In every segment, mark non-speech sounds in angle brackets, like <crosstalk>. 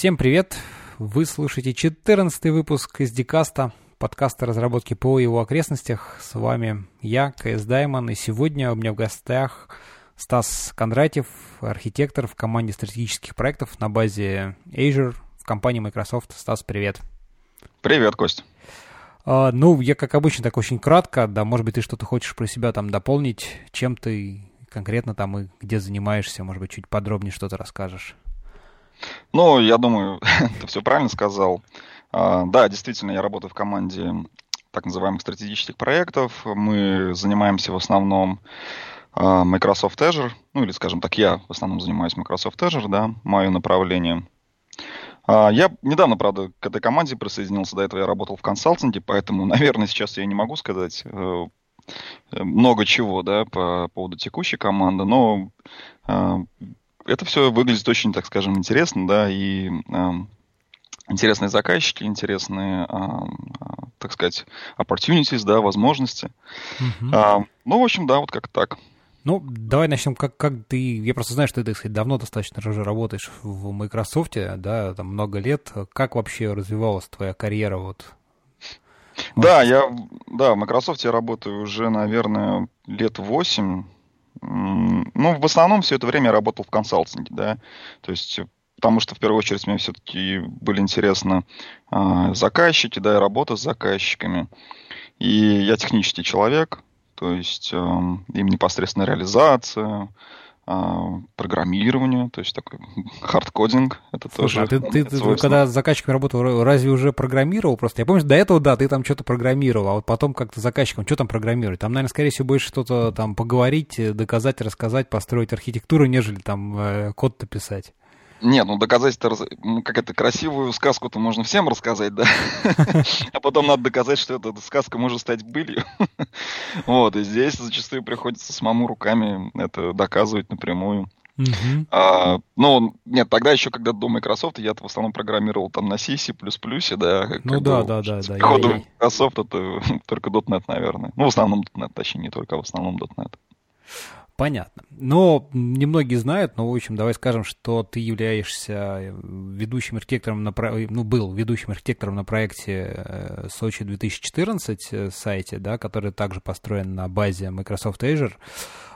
Всем привет! Вы слушаете 14 выпуск из Дикаста, подкаста разработки ПО и его окрестностях. С вами я, КС Даймон, и сегодня у меня в гостях Стас Кондратьев, архитектор в команде стратегических проектов на базе Azure в компании Microsoft. Стас, привет! Привет, Кость! Uh, ну, я, как обычно, так очень кратко, да, может быть, ты что-то хочешь про себя там дополнить, чем ты конкретно там и где занимаешься, может быть, чуть подробнее что-то расскажешь. Ну, я думаю, <laughs> ты все правильно сказал. А, да, действительно, я работаю в команде так называемых стратегических проектов. Мы занимаемся в основном а, Microsoft Azure, ну или, скажем так, я в основном занимаюсь Microsoft Azure, да, мое направление. А, я недавно, правда, к этой команде присоединился, до этого я работал в консалтинге, поэтому, <laughs> наверное, сейчас я не могу сказать э, много чего, да, по поводу текущей команды, но это все выглядит очень, так скажем, интересно, да, и э, интересные заказчики, интересные, э, так сказать, opportunities, да, возможности. Uh-huh. А, ну, в общем, да, вот как так. Ну, давай начнем, как, как ты, я просто знаю, что ты, так сказать, давно достаточно уже работаешь в Microsoft, да, там много лет. Как вообще развивалась твоя карьера вот? Да, я, да, в Microsoft я работаю уже, наверное, лет восемь, ну, в основном все это время я работал в консалтинге, да, то есть потому что в первую очередь мне все-таки были интересны э, заказчики, да, и работа с заказчиками. И я технический человек, то есть э, им непосредственно реализация, а, программированию, то есть такой hardcoding. Это Слушай, тоже. А ты, ты, ты когда с заказчиком работал, разве уже программировал просто? Я помню, до этого, да, ты там что-то программировал, а вот потом как-то заказчиком что там программировать? Там, наверное, скорее всего, больше что-то там поговорить, доказать, рассказать, построить архитектуру, нежели там э, код-то писать. Нет, ну ну, как это, красивую сказку-то можно всем рассказать, да? <laughs> А потом надо доказать, что эта сказка может стать былью. <laughs> Вот, и здесь зачастую приходится самому руками это доказывать напрямую. Uh-huh. А, ну, нет, тогда еще, когда до Microsoft, я в основном программировал там на C, C++, да. Ну да, да, да. да. По я... Microsoft это <laughs> только .NET, наверное. Ну, в основном .NET, точнее, не только, а в основном .NET. Понятно. Но немногие знают, но, в общем, давай скажем, что ты являешься э, ведущим архитектором на ну, был ведущим архитектором на проекте э, Сочи 2014 э, сайте, да, который также построен на базе Microsoft Azure.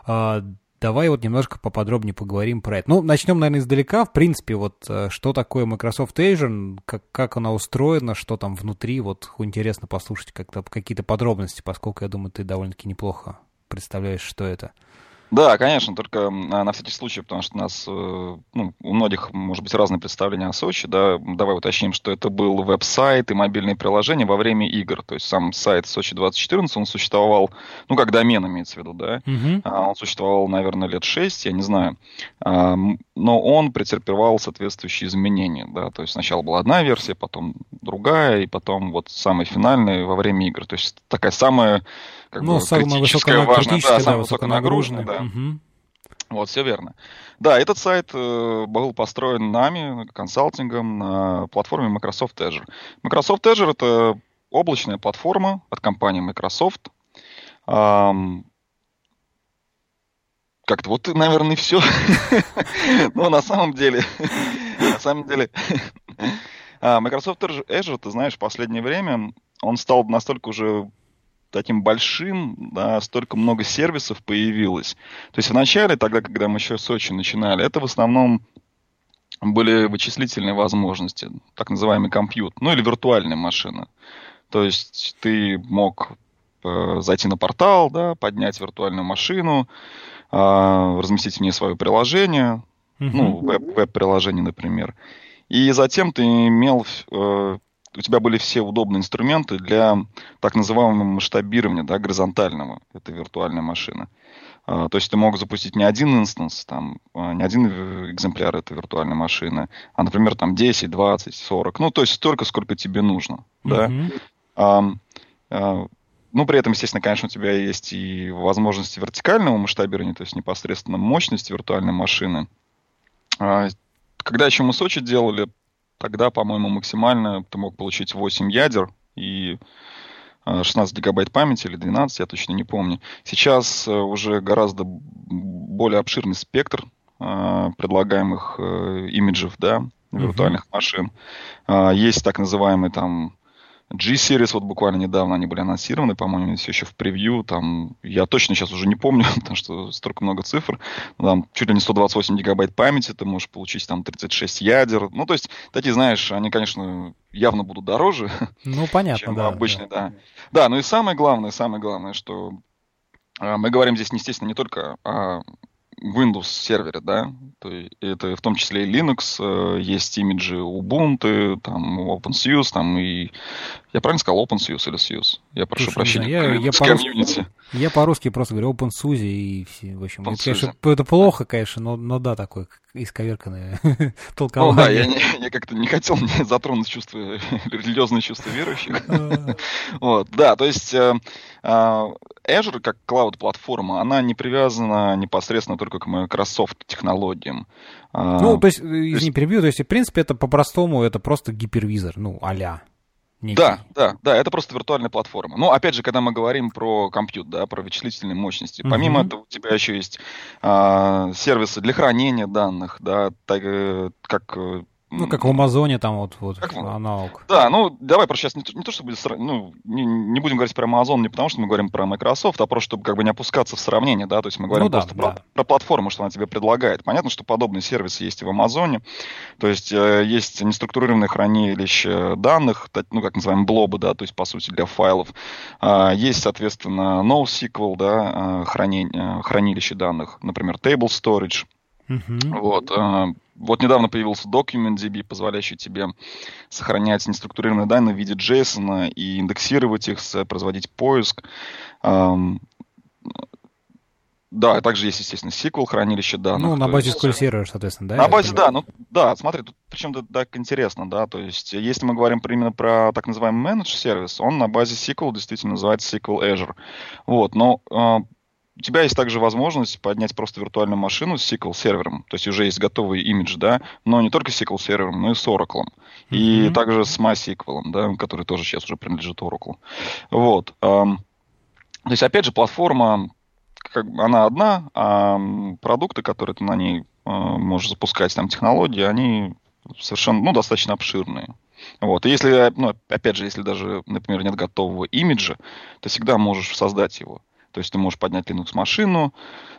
А, давай вот немножко поподробнее поговорим про это. Ну, начнем, наверное, издалека. В принципе, вот что такое Microsoft Azure, как, как она устроена, что там внутри. Вот интересно послушать как-то какие-то подробности, поскольку, я думаю, ты довольно-таки неплохо представляешь, что это. Да, конечно, только на всякий случай, потому что у нас, э, ну, у многих, может быть, разные представления о Сочи, да, давай уточним, что это был веб-сайт и мобильные приложения во время игр, то есть сам сайт Сочи 2014, он существовал, ну, как домен имеется в виду, да, uh-huh. он существовал, наверное, лет 6, я не знаю, но он претерпевал соответствующие изменения, да, то есть сначала была одна версия, потом другая, и потом вот самый финальный во время игр, то есть такая самая как ну, бы самая критическая, важная, да, самая высоконагруженная, да. Угу. Вот, все верно. Да, этот сайт э, был построен нами, консалтингом, на платформе Microsoft Azure. Microsoft Azure — это облачная платформа от компании Microsoft. Эм, как-то вот, наверное, и все. <laughs> Но на самом деле, <laughs> на самом деле, а, Microsoft Azure, ты знаешь, в последнее время он стал настолько уже таким большим, да, столько много сервисов появилось. То есть вначале, тогда, когда мы еще в Сочи начинали, это в основном были вычислительные возможности, так называемый компьютер, ну или виртуальная машина. То есть ты мог э, зайти на портал, да, поднять виртуальную машину, э, разместить в ней свое приложение, uh-huh. ну, веб- веб-приложение, например. И затем ты имел э, у тебя были все удобные инструменты для так называемого масштабирования, да, горизонтального этой виртуальной машины. Uh, то есть ты мог запустить не один инстанс, там, uh, не один экземпляр этой виртуальной машины, а, например, там 10, 20, 40. Ну, то есть столько, сколько тебе нужно. Mm-hmm. Да? Uh, uh, ну, при этом, естественно, конечно, у тебя есть и возможности вертикального масштабирования, то есть непосредственно мощность виртуальной машины. Когда еще мы Сочи делали, Тогда, по-моему, максимально ты мог получить 8 ядер и 16 э, гигабайт памяти или 12, я точно не помню. Сейчас э, уже гораздо более обширный спектр э, предлагаемых имиджев, да, виртуальных mm-hmm. машин. Есть так называемый там G-Series, вот буквально недавно они были анонсированы, по-моему, все еще в превью, там, я точно сейчас уже не помню, <laughs> потому что столько много цифр, там, чуть ли не 128 гигабайт памяти, ты можешь получить там 36 ядер, ну, то есть, такие, знаешь, они, конечно, явно будут дороже, <laughs> ну, понятно, чем да, обычные, да. да. Да, ну и самое главное, самое главное, что а, мы говорим здесь, естественно, не только о Windows сервере, да, то это в том числе и Linux, э, есть имиджи Ubuntu, там OpenSUSE, там и... Я правильно сказал OpenSUSE или SUSE? Я прошу Слушай, прощения. Я, я, по-русски, я по-русски просто говорю OpenSUSE и все, в общем, это, конечно, это плохо, конечно, но, но да, такое исковерканное <laughs> толкование. Ну да, я, я как-то не хотел затронуть чувства, <laughs> религиозные чувства верующих. <laughs> Вот, да, то есть э, э, Azure как клауд-платформа, она не привязана непосредственно только к Microsoft технологиям. Ну, то есть, извини, перебью, то есть, в принципе, это по-простому, это просто гипервизор, ну, а Некий. Да, да, да, это просто виртуальная платформа. Но опять же, когда мы говорим про компьютер, да, про вычислительные мощности, uh-huh. помимо этого у тебя еще есть а, сервисы для хранения данных, да, так, э, как э, ну, как в Амазоне там вот, вот как, аналог. Да, ну, давай про сейчас не, не то, что будет, ну, не, не будем говорить про Amazon не потому, что мы говорим про Microsoft, а просто, чтобы как бы не опускаться в сравнение, да, то есть мы говорим ну, да, просто да. Про, про платформу, что она тебе предлагает. Понятно, что подобные сервисы есть и в Амазоне, то есть э, есть неструктурированные хранилища данных, ну, как называем, блобы, да, то есть, по сути, для файлов. Э, есть, соответственно, NoSQL, да, э, хранение, хранилище данных, например, Table Storage, Uh-huh. Вот, э, вот недавно появился DocumentDB, позволяющий тебе сохранять неструктурированные данные в виде JSON и индексировать их, производить поиск. Эм, да, также есть, естественно, SQL, хранилище данных. Ну, на базе SQL Server, соответственно, да? На базе, да. Ну, да, смотри, тут причем это так интересно, да, то есть если мы говорим именно про так называемый managed сервис, он на базе SQL действительно называется SQL Azure. Вот, но э, у тебя есть также возможность поднять просто виртуальную машину с SQL сервером. То есть уже есть готовый имидж, да, но не только с SQL сервером, но и с Oracle. Mm-hmm. И также с MySQL, да, который тоже сейчас уже принадлежит Oracle. Вот. То есть, опять же, платформа, как, она одна, а продукты, которые ты на ней а, можешь запускать, там, технологии, они совершенно, ну, достаточно обширные. Вот. И если, ну, опять же, если даже, например, нет готового имиджа, ты всегда можешь создать его. То есть ты можешь поднять Linux-машину,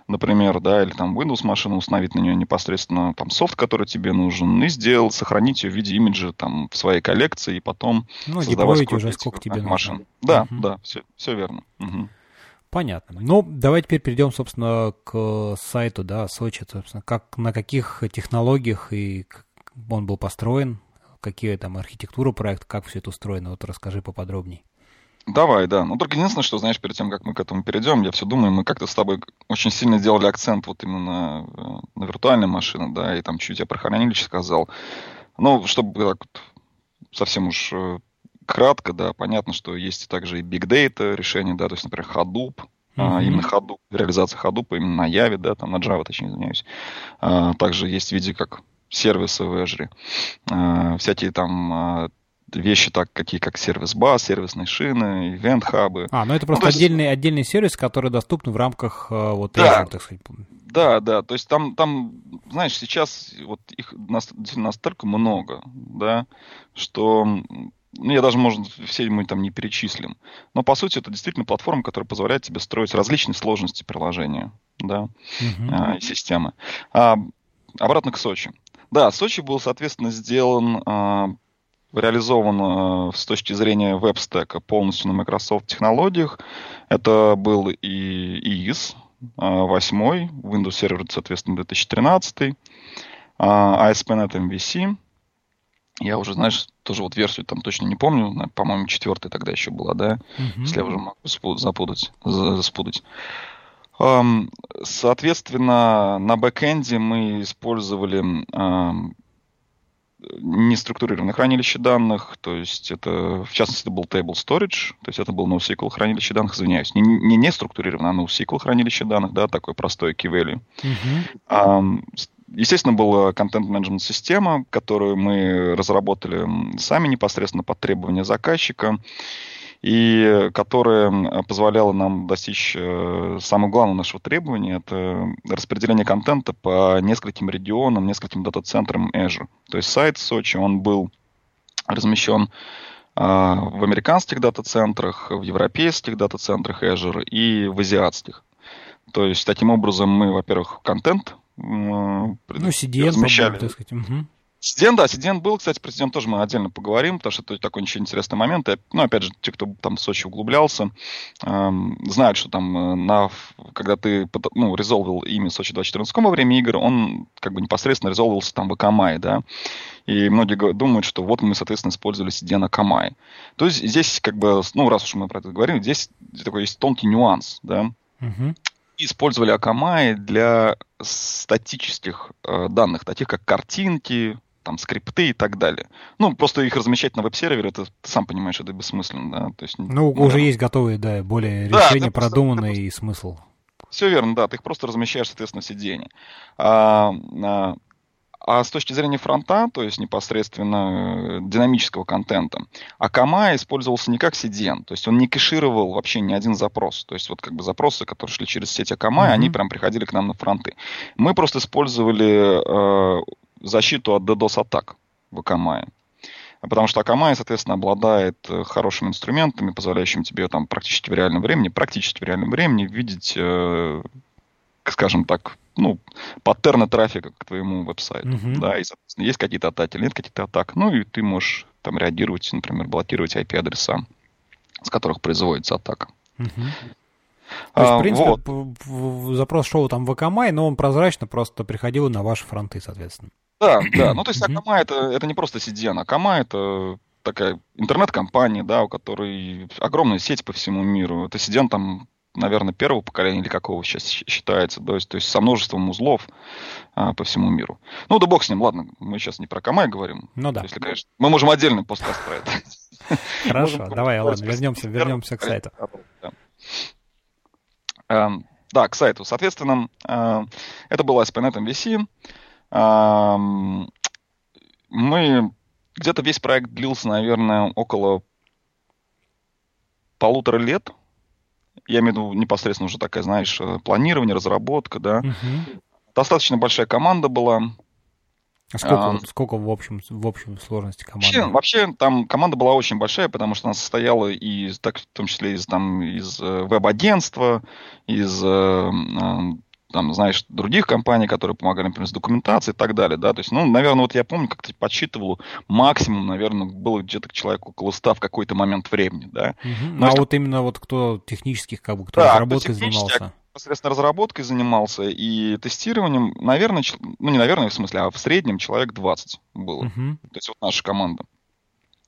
например, да, или там Windows-машину, установить на нее непосредственно там софт, который тебе нужен, и сделать, сохранить ее в виде имиджа там в своей коллекции, и потом ну, создавать уже сколько тебе машин. нужно. Да, угу. да, все, все верно. Угу. Понятно. Ну, давай теперь перейдем, собственно, к сайту, да, Сочи, собственно, как, на каких технологиях и он был построен, какие там архитектура проекта, как все это устроено, вот расскажи поподробнее. Давай, да. Ну, только единственное, что, знаешь, перед тем, как мы к этому перейдем, я все думаю, мы как-то с тобой очень сильно делали акцент вот именно на, э, на виртуальные машины, да, и там чуть я про хранилище сказал. Ну, чтобы так вот совсем уж э, кратко, да, понятно, что есть также и Big Data решения, да, то есть, например, Hadoop. А, именно Hadoop, реализация Hadoop именно на Java, да, там на Java, точнее, извиняюсь. А, также есть в виде как сервисы в Azure. А, всякие там а, вещи, так, какие как сервис-бас, сервисные шины, ивент-хабы. А, ну это просто ну, отдельный, есть... отдельный сервис, который доступен в рамках э, вот да. Azure, так сказать. Да, да, то есть там, там, знаешь, сейчас вот их настолько много, да, что ну, я даже, может, все мы там не перечислим. Но, по сути, это действительно платформа, которая позволяет тебе строить различные сложности приложения, да, uh-huh. а, и системы. А, обратно к Сочи. Да, Сочи был, соответственно, сделан а, реализован э, с точки зрения веб-стека полностью на Microsoft технологиях. Это был и IIS 8, э, Windows Server, соответственно, 2013, ASP.NET MVC. Я уже, знаешь, тоже вот версию там точно не помню, по-моему, четвертая тогда еще была, да, mm-hmm. если я уже могу запутать, заспутать. Соответственно, на бэкэнде мы использовали неструктурированное хранилище данных, то есть это, в частности, это был Table Storage, то есть это был NoSQL хранилище данных, извиняюсь, не, не, не структурированное, а NoSQL хранилище данных, да, такое простое key value. Uh-huh. А, естественно, была контент-менеджмент система, которую мы разработали сами непосредственно под требования заказчика. И которая позволяла нам достичь э, самого главного нашего требования, это распределение контента по нескольким регионам, нескольким дата-центрам Azure. То есть сайт Сочи, он был размещен а, в американских дата-центрах, в европейских дата-центрах Azure и в азиатских. То есть, таким образом, мы, во-первых, контент ну, CDN, размещали. Так сказать. Угу. CDN, да, CDN был, кстати, про CDN тоже мы отдельно поговорим, потому что это такой очень интересный момент. И, ну, опять же, те, кто там в Сочи углублялся, эм, знают, что там, э, на, когда ты ну, резолвил имя Сочи 2014 во время игр, он как бы непосредственно резолвился там в Акамай, да. И многие думают, что вот мы, соответственно, использовали CDN Акамай. То есть здесь как бы, ну, раз уж мы про это говорим, здесь такой есть тонкий нюанс, да. Угу использовали Akamai для статических э, данных, таких как картинки, там, скрипты и так далее. Ну, просто их размещать на веб-сервере, это, ты сам понимаешь, это бессмысленно, да. То есть, ну, ну, уже есть готовые, да, более да, решения, продуманные просто, и смысл. Все верно, да, ты их просто размещаешь, соответственно, в CDN. А, а, а с точки зрения фронта, то есть непосредственно э, динамического контента, Акама использовался не как CDN, то есть он не кэшировал вообще ни один запрос. То есть вот как бы запросы, которые шли через сеть Акама, mm-hmm. они прям приходили к нам на фронты. Мы просто использовали э, защиту от DDoS-атак в Акамае. Потому что Akamai, соответственно, обладает э, хорошими инструментами, позволяющими тебе там практически в реальном времени, практически в реальном времени видеть, э, скажем так, ну, паттерны трафика к твоему веб-сайту. Uh-huh. Да, и, соответственно, есть какие-то атаки, нет каких-то атак. Ну, и ты можешь там реагировать, например, блокировать IP-адреса, с которых производится атака. Uh-huh. То есть, в принципе, вот. запрос шоу там в Акамай, но он прозрачно просто приходил на ваши фронты, соответственно. Да, да. Ну, то есть Акамай это, это не просто CDN. Акамай это такая интернет-компания, да, у которой огромная сеть по всему миру. Это CDN там наверное, первого поколения или какого сейчас считается, то есть, то есть со множеством узлов а, по всему миру. Ну, да бог с ним, ладно, мы сейчас не про Камай говорим. Ну да. Если, конечно, мы можем отдельный посткаст про это. <laughs> Хорошо, давай, ладно, вернемся, вернемся к сайту. Эм, да, к сайту. Соответственно, э, это было ASP.NET MVC. Мы где-то весь проект длился, наверное, около полутора лет я имею в виду непосредственно уже такая, знаешь, э, планирование, разработка, да. Угу. Достаточно большая команда была. А сколько, а, сколько в, общем, в общем сложности команды? Вообще, вообще там команда была очень большая, потому что она состояла из, так, в том числе из, там, из э, веб-агентства, из э, там, знаешь, других компаний, которые помогали, например, с документацией и так далее, да, то есть, ну, наверное, вот я помню, как-то подсчитывал, максимум, наверное, было где-то человек около 100 в какой-то момент времени, да. Угу. Но а что... вот именно вот кто технических, как бы, кто да, разработкой кто занимался? непосредственно разработкой занимался и тестированием, наверное, ну не наверное, в смысле, а в среднем человек 20 было. Uh-huh. То есть вот наша команда.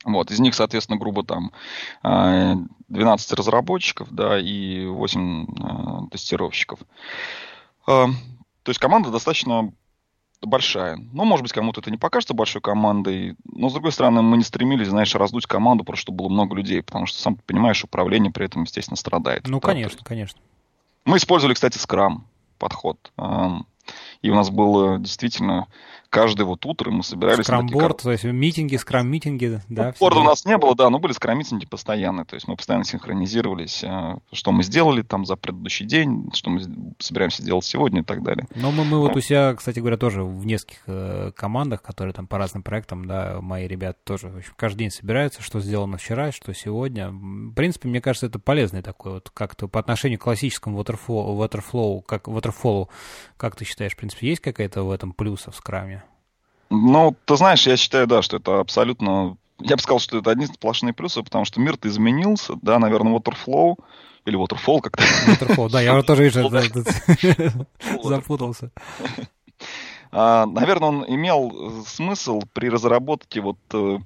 Вот, из них, соответственно, грубо там 12 разработчиков, да, и 8 тестировщиков. А, то есть команда достаточно большая. Ну, может быть, кому-то это не покажется большой командой, но, с другой стороны, мы не стремились, знаешь, раздуть команду, просто чтобы было много людей, потому что, сам понимаешь, управление при этом, естественно, страдает. Ну, да, конечно, конечно. Мы использовали, кстати, скрам подход. И у нас было действительно каждое вот утро мы собирались... Скрамборд, то есть митинги, скрам-митинги, да? Борда у нас не было, да, но были скрам-митинги постоянные, то есть мы постоянно синхронизировались, э, что мы сделали там за предыдущий день, что мы собираемся делать сегодня и так далее. Но мы, мы вот у себя, кстати говоря, тоже в нескольких э, командах, которые там по разным проектам, да, мои ребята тоже, в общем, каждый день собираются, что сделано вчера, что сегодня. В принципе, мне кажется, это полезный такой вот, как-то по отношению к классическому waterflow, waterflow как waterfall, как ты считаешь, в принципе, есть какая-то в этом плюса в скраме? Ну, ты знаешь, я считаю, да, что это абсолютно... Я бы сказал, что это одни сплошные плюсы, потому что мир-то изменился, да, наверное, Waterflow или Waterfall как-то. Waterfall, да, я тоже, вижу, запутался. А, наверное, он имел смысл при разработке вот э,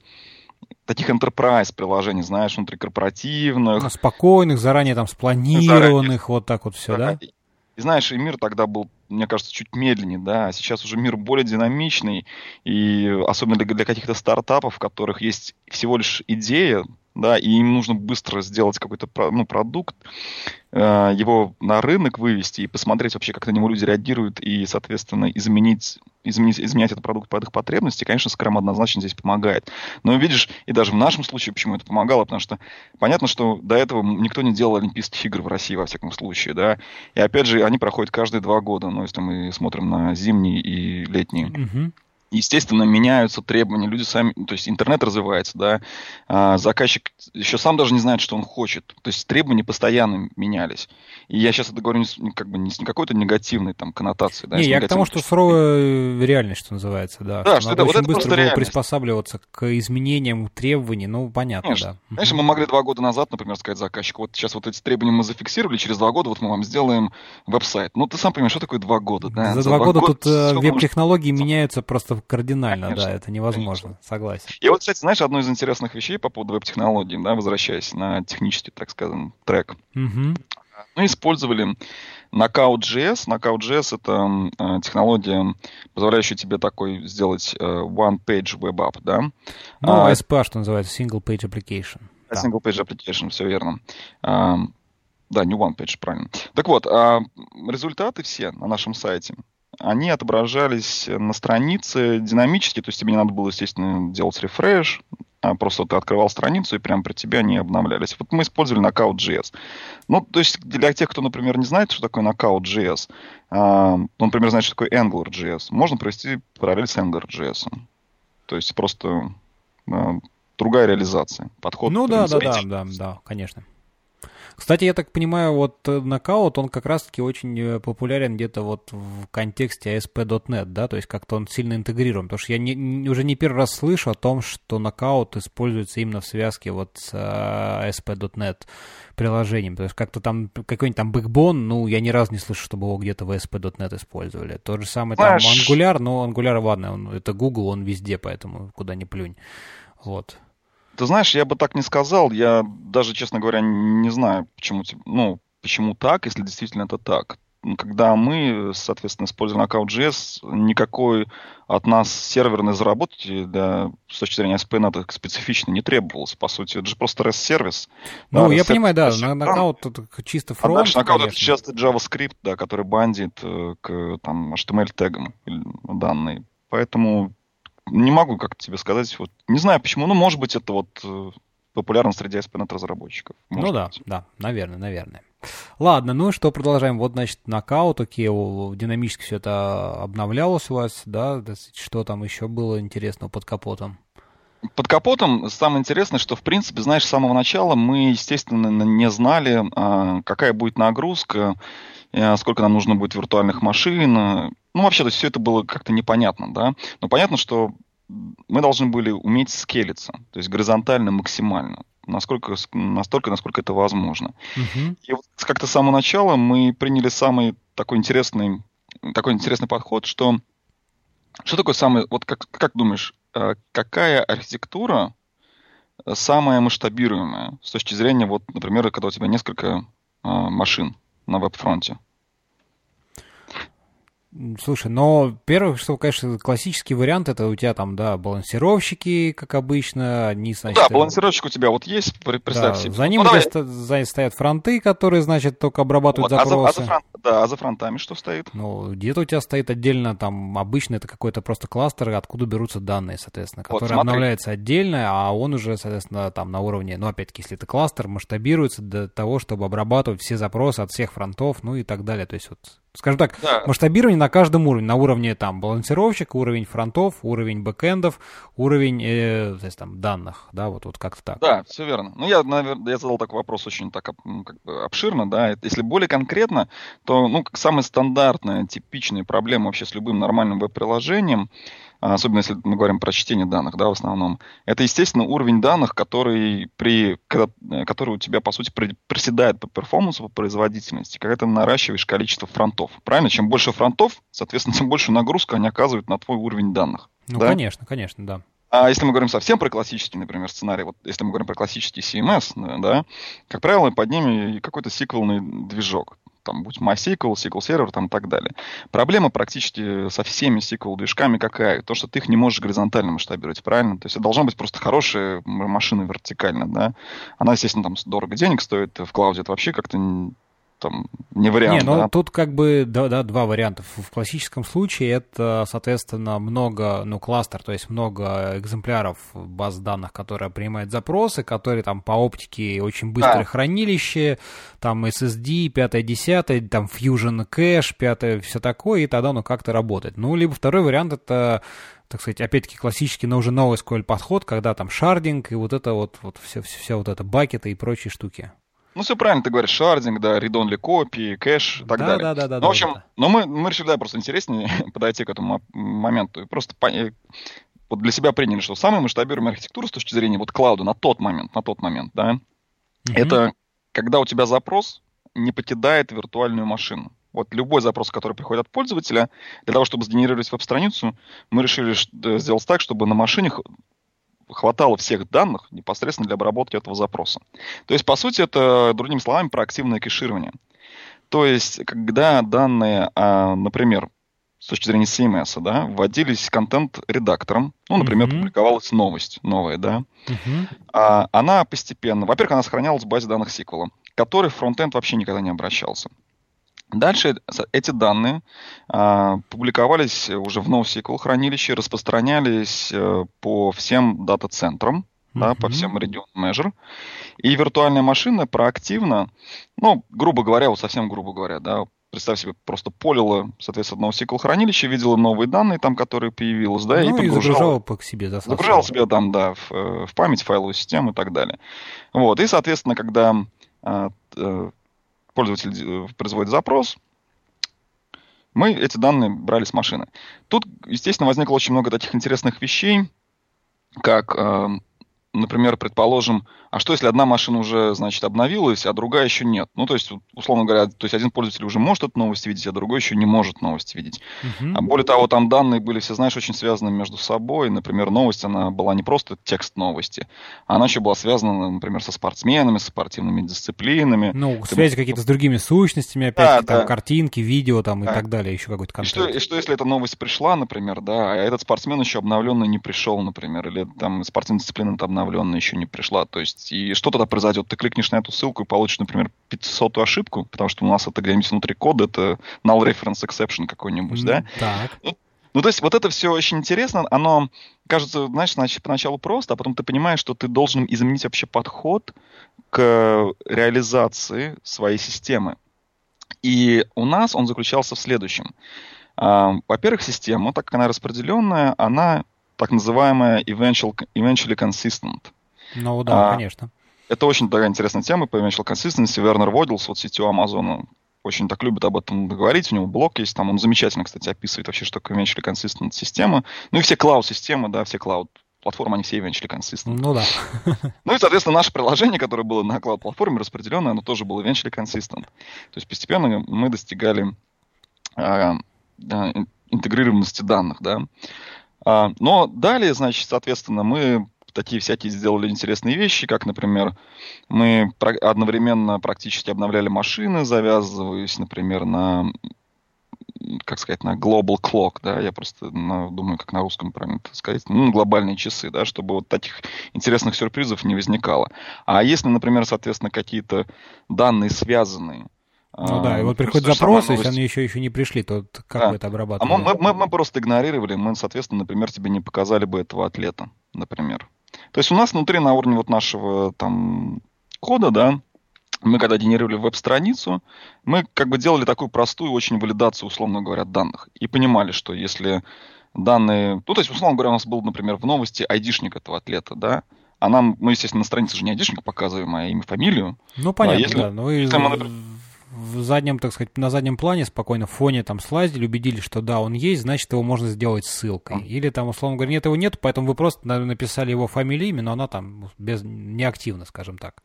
таких enterprise приложений, знаешь, внутрикорпоративных. Ну, спокойных, заранее там спланированных, вот так вот все, да? И знаешь, и мир тогда был, мне кажется, чуть медленнее, да, а сейчас уже мир более динамичный, и особенно для, для каких-то стартапов, в которых есть всего лишь идея, да, и им нужно быстро сделать какой-то ну, продукт, э, его на рынок вывести и посмотреть вообще, как на него люди реагируют, и, соответственно, изменить, изменить, изменять этот продукт под их потребности, конечно, Scrum однозначно здесь помогает. Но видишь, и даже в нашем случае, почему это помогало, потому что понятно, что до этого никто не делал Олимпийских игр в России, во всяком случае, да, и опять же, они проходят каждые два года, ну, если мы смотрим на зимние и летние. Mm-hmm естественно, меняются требования, люди сами, то есть интернет развивается, да, а, заказчик еще сам даже не знает, что он хочет, то есть требования постоянно менялись. И я сейчас это говорю не, как бы не с какой-то негативной там коннотацией. Да, не, я к тому, что суровая реальность, что называется, да. Да, что, что это, вот это быстро было реальность. приспосабливаться к изменениям требований, ну, понятно, Конечно. да. Конечно, мы могли два года назад, например, сказать заказчику, вот сейчас вот эти требования мы зафиксировали, через два года вот мы вам сделаем веб-сайт. Ну, ты сам понимаешь, что такое два года, да? За, За два года, года тут э, веб-технологии может... меняются просто кардинально, конечно, да, это невозможно, конечно. согласен. И вот, кстати, знаешь, одно из интересных вещей по поводу веб-технологий, да, возвращаясь на технический, так скажем, трек. Угу. Мы использовали Knockout.js. Knockout.js — это э, технология, позволяющая тебе такой сделать э, one-page web app, да? Ну, а, SPA, что называется, Single Page Application. Single Page Application, все верно. А, да, не one page, правильно. Так вот, а результаты все на нашем сайте — они отображались на странице динамически, то есть тебе не надо было, естественно, делать рефреш, а просто ты открывал страницу, и прямо при тебе они обновлялись. Вот мы использовали Knockout.js. Ну, то есть для тех, кто, например, не знает, что такое Knockout.js, ну, например, знает, что такое Angular.js, можно провести параллель с Angular.js. То есть просто а, другая реализация, подход. Ну да, да, да, да, да, конечно. Кстати, я так понимаю, вот э, нокаут, он как раз-таки очень э, популярен где-то вот в контексте ASP.NET, да, то есть как-то он сильно интегрирован, потому что я не, уже не первый раз слышу о том, что нокаут используется именно в связке вот с ASP.NET э, приложением, то есть как-то там какой-нибудь там Backbone, ну, я ни разу не слышу, чтобы его где-то в ASP.NET использовали. То же самое там Angular, но Angular, ладно, он, это Google, он везде, поэтому куда ни плюнь. Вот. Ты знаешь, я бы так не сказал. Я даже, честно говоря, не знаю, почему, ну, почему так, если действительно это так. Когда мы, соответственно, используем Knockout.js, никакой от нас серверной заработки для, с точки зрения SPNet специфично не требовалось. По сути, это же просто REST-сервис. Ну, да, я понимаю, да, Knockout это чисто фронт, а дальше Knockout это часто JavaScript, да, который бандит э, к там, HTML-тегам данные. Поэтому не могу как тебе сказать. Вот, не знаю почему. Ну, может быть, это вот э, популярно среди ASP.NET разработчиков. Ну да, быть. да, наверное, наверное. Ладно, ну что, продолжаем. Вот, значит, нокаут, окей, динамически все это обновлялось у вас, да? Что там еще было интересного под капотом? Под капотом самое интересное, что, в принципе, знаешь, с самого начала мы, естественно, не знали, а, какая будет нагрузка, а, сколько нам нужно будет виртуальных машин, ну, вообще, то есть все это было как-то непонятно, да. Но понятно, что мы должны были уметь скелиться, то есть горизонтально максимально, насколько, настолько, насколько это возможно. Uh-huh. И вот как-то с самого начала мы приняли самый такой интересный, такой интересный подход, что что такое самый, вот как, как думаешь, э, какая архитектура самая масштабируемая с точки зрения, вот, например, когда у тебя несколько э, машин на веб-фронте? Слушай, но первое, что, конечно, классический вариант, это у тебя там, да, балансировщики, как обычно, они, значит... Да, балансировщик у тебя вот есть, представь да, себе. За ним ну, давай... стоят фронты, которые, значит, только обрабатывают вот, запросы. А за, а за фронт, да, а за фронтами что стоит? Ну, где-то у тебя стоит отдельно, там, обычно это какой-то просто кластер, откуда берутся данные, соответственно, который вот, обновляется отдельно, а он уже, соответственно, там на уровне, ну, опять-таки, если это кластер, масштабируется до того, чтобы обрабатывать все запросы от всех фронтов, ну и так далее. То есть вот Скажем так, да. масштабирование на каждом уровне. На уровне там балансировщик, уровень фронтов, уровень бэкэндов, уровень э, то есть, там, данных, да, вот, вот как-то так. Да, все верно. Ну, я, наверное, я задал такой вопрос очень так ну, как бы обширно, да. Если более конкретно, то, ну, как самая стандартная, типичная проблема вообще с любым нормальным веб-приложением – особенно если мы говорим про чтение данных, да, в основном, это, естественно, уровень данных, который, при, когда, э, который у тебя, по сути, приседает по перформансу, по производительности, когда ты наращиваешь количество фронтов. Правильно? Чем больше фронтов, соответственно, тем больше нагрузку они оказывают на твой уровень данных. Ну, да? конечно, конечно, да. А если мы говорим совсем про классический, например, сценарий, вот если мы говорим про классический CMS, да, как правило, под ними какой-то сиквелный движок. Там, будь MySQL, SQL Server там, и так далее. Проблема практически со всеми SQL-движками какая? То, что ты их не можешь горизонтально масштабировать, правильно? То есть это должна быть просто хорошая машина вертикально, да? Она, естественно, там дорого денег стоит, в клауде это вообще как-то там не вариант. Не, ну да? тут как бы да, да, два варианта. В классическом случае это, соответственно, много, ну, кластер, то есть много экземпляров баз данных, которые принимают запросы, которые там по оптике очень быстрое да. хранилище, там SSD, 5 10 там Fusion Cache, 5 все такое, и тогда оно как-то работает. Ну, либо второй вариант это так сказать, опять-таки классический, но уже новый SQL подход, когда там шардинг и вот это вот, вот все, все, все вот это бакеты и прочие штуки. Ну, все правильно, ты говоришь, шардинг, да, read-only copy, кэш и так да, далее. Да, да, да. Ну, в общем, да, но мы, мы решили, да, просто интереснее <laughs> подойти к этому моменту. И просто по, вот для себя приняли, что самая масштабируемая архитектура с точки зрения вот клауда на тот момент, на тот момент, да, mm-hmm. это когда у тебя запрос не покидает виртуальную машину. Вот любой запрос, который приходит от пользователя, для того, чтобы сгенерировать веб-страницу, мы решили сделать так, чтобы на машине хватало всех данных непосредственно для обработки этого запроса. То есть, по сути, это, другими словами, проактивное кэширование. То есть, когда данные, а, например, с точки зрения CMS, да, вводились контент-редактором, ну, например, mm-hmm. публиковалась новость новая, да, mm-hmm. а, она постепенно, во-первых, она сохранялась в базе данных SQL, который фронтенд вообще никогда не обращался. Дальше эти данные а, публиковались уже в NoSQL хранилище, распространялись а, по всем дата-центрам, mm-hmm. да, по всем region measure. И виртуальная машина проактивно, ну, грубо говоря, вот совсем грубо говоря, да, представь себе, просто полила, соответственно, NoSQL хранилище, видела новые данные там, которые появились, да, ну, и, и загружала по к себе, засасывала. Загружала себе там, да, в, э, в память, файловую систему и так далее. Вот, и, соответственно, когда а, пользователь э, производит запрос, мы эти данные брали с машины. Тут, естественно, возникло очень много таких интересных вещей, как, э, например, предположим, а что, если одна машина уже, значит, обновилась, а другая еще нет? Ну, то есть, условно говоря, то есть один пользователь уже может эту новость видеть, а другой еще не может новость видеть. Uh-huh. А более того, там данные были все, знаешь, очень связаны между собой. Например, новость, она была не просто текст новости, а она еще была связана, например, со спортсменами, со спортивными дисциплинами. Ну, Ты... связи какие-то с другими сущностями, опять да, там да. картинки, видео там да. и так далее, еще какой-то контент. И что, и что, если эта новость пришла, например, да, а этот спортсмен еще обновленный не пришел, например, или там спортивная дисциплина обновленная еще не пришла, то есть, и что тогда произойдет? Ты кликнешь на эту ссылку и получишь, например, 500 ошибку, потому что у нас это где-нибудь внутри кода, это null reference exception какой-нибудь, mm, да? Так. Ну, ну, то есть вот это все очень интересно, оно кажется, знаешь, значит, поначалу просто, а потом ты понимаешь, что ты должен изменить вообще подход к реализации своей системы. И у нас он заключался в следующем. А, во-первых, система, так как она распределенная, она так называемая eventual, eventually consistent. Ну да, а, конечно. Это очень такая интересная тема по eventual consistency. Вернер Водилс, вот сетью Амазона, очень так любит об этом говорить, у него блог есть, там он замечательно, кстати, описывает вообще, что такое eventually consistent система. Ну и все клауд-системы, да, все клауд платформы, они все eventually consistent. Ну да. <laughs> Ну и, соответственно, наше приложение, которое было на клауд-платформе распределенное, оно тоже было eventually consistent. То есть постепенно мы достигали э, э, интегрированности данных, да. А, но далее, значит, соответственно, мы такие всякие сделали интересные вещи, как, например, мы одновременно практически обновляли машины, завязываясь, например, на как сказать, на global clock, да, я просто на, думаю, как на русском правильно это сказать, ну, глобальные часы, да, чтобы вот таких интересных сюрпризов не возникало. А если, например, соответственно, какие-то данные связанные, ну да, и вот приходит запрос, если они еще, еще не пришли, то как да. вы это обрабатываете? А мы, мы, мы просто игнорировали, мы, соответственно, например, тебе не показали бы этого атлета, например. То есть у нас внутри на уровне вот нашего там кода, да, мы когда генерировали веб-страницу, мы как бы делали такую простую очень валидацию, условно говоря, данных. И понимали, что если данные... Ну, то есть, условно говоря, у нас был, например, в новости айдишник этого атлета, да, а нам, ну, естественно, на странице же не айдишник показываем, а имя, фамилию. Ну, понятно, а если, да. Ну, и... мы, в заднем, так сказать, на заднем плане спокойно в фоне там слазили, убедились, что да, он есть, значит, его можно сделать ссылкой. Или там, условно говоря, нет, его нет, поэтому вы просто написали его фамилию, имя, но она там без, неактивна, скажем так.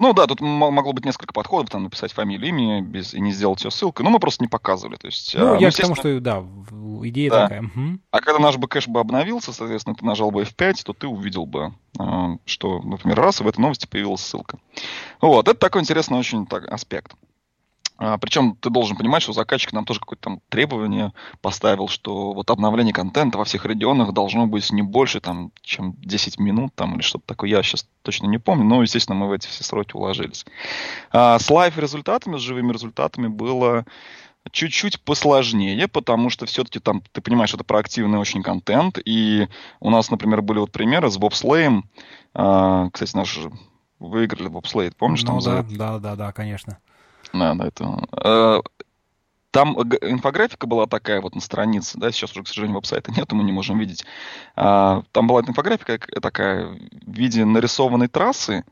Ну да, тут могло быть несколько подходов, там написать фамилию, имя без, и не сделать ее ссылкой, но мы просто не показывали. То есть, ну, а, я ну, к тому, что, да, идея да. такая. Угу. А когда наш бы кэш бы обновился, соответственно, ты нажал бы F5, то ты увидел бы, а, что, например, раз, и в этой новости появилась ссылка. Вот, это такой интересный очень так, аспект. А, причем ты должен понимать, что заказчик нам тоже какое-то там требование поставил, что вот обновление контента во всех регионах должно быть не больше, там, чем 10 минут там, или что-то такое. Я сейчас точно не помню, но, естественно, мы в эти все сроки уложились. А, с лайв-результатами, с живыми результатами было чуть-чуть посложнее, потому что все-таки там, ты понимаешь, это проактивный очень контент, и у нас, например, были вот примеры с бобслеем, а, кстати, наш выиграли бобслей, помнишь? Ну, там да, да, да, да, конечно. Да, это... Э, там инфографика была такая вот на странице, да, сейчас уже, к сожалению, веб-сайта нет, мы не можем видеть. А, там была инфографика такая в виде нарисованной трассы,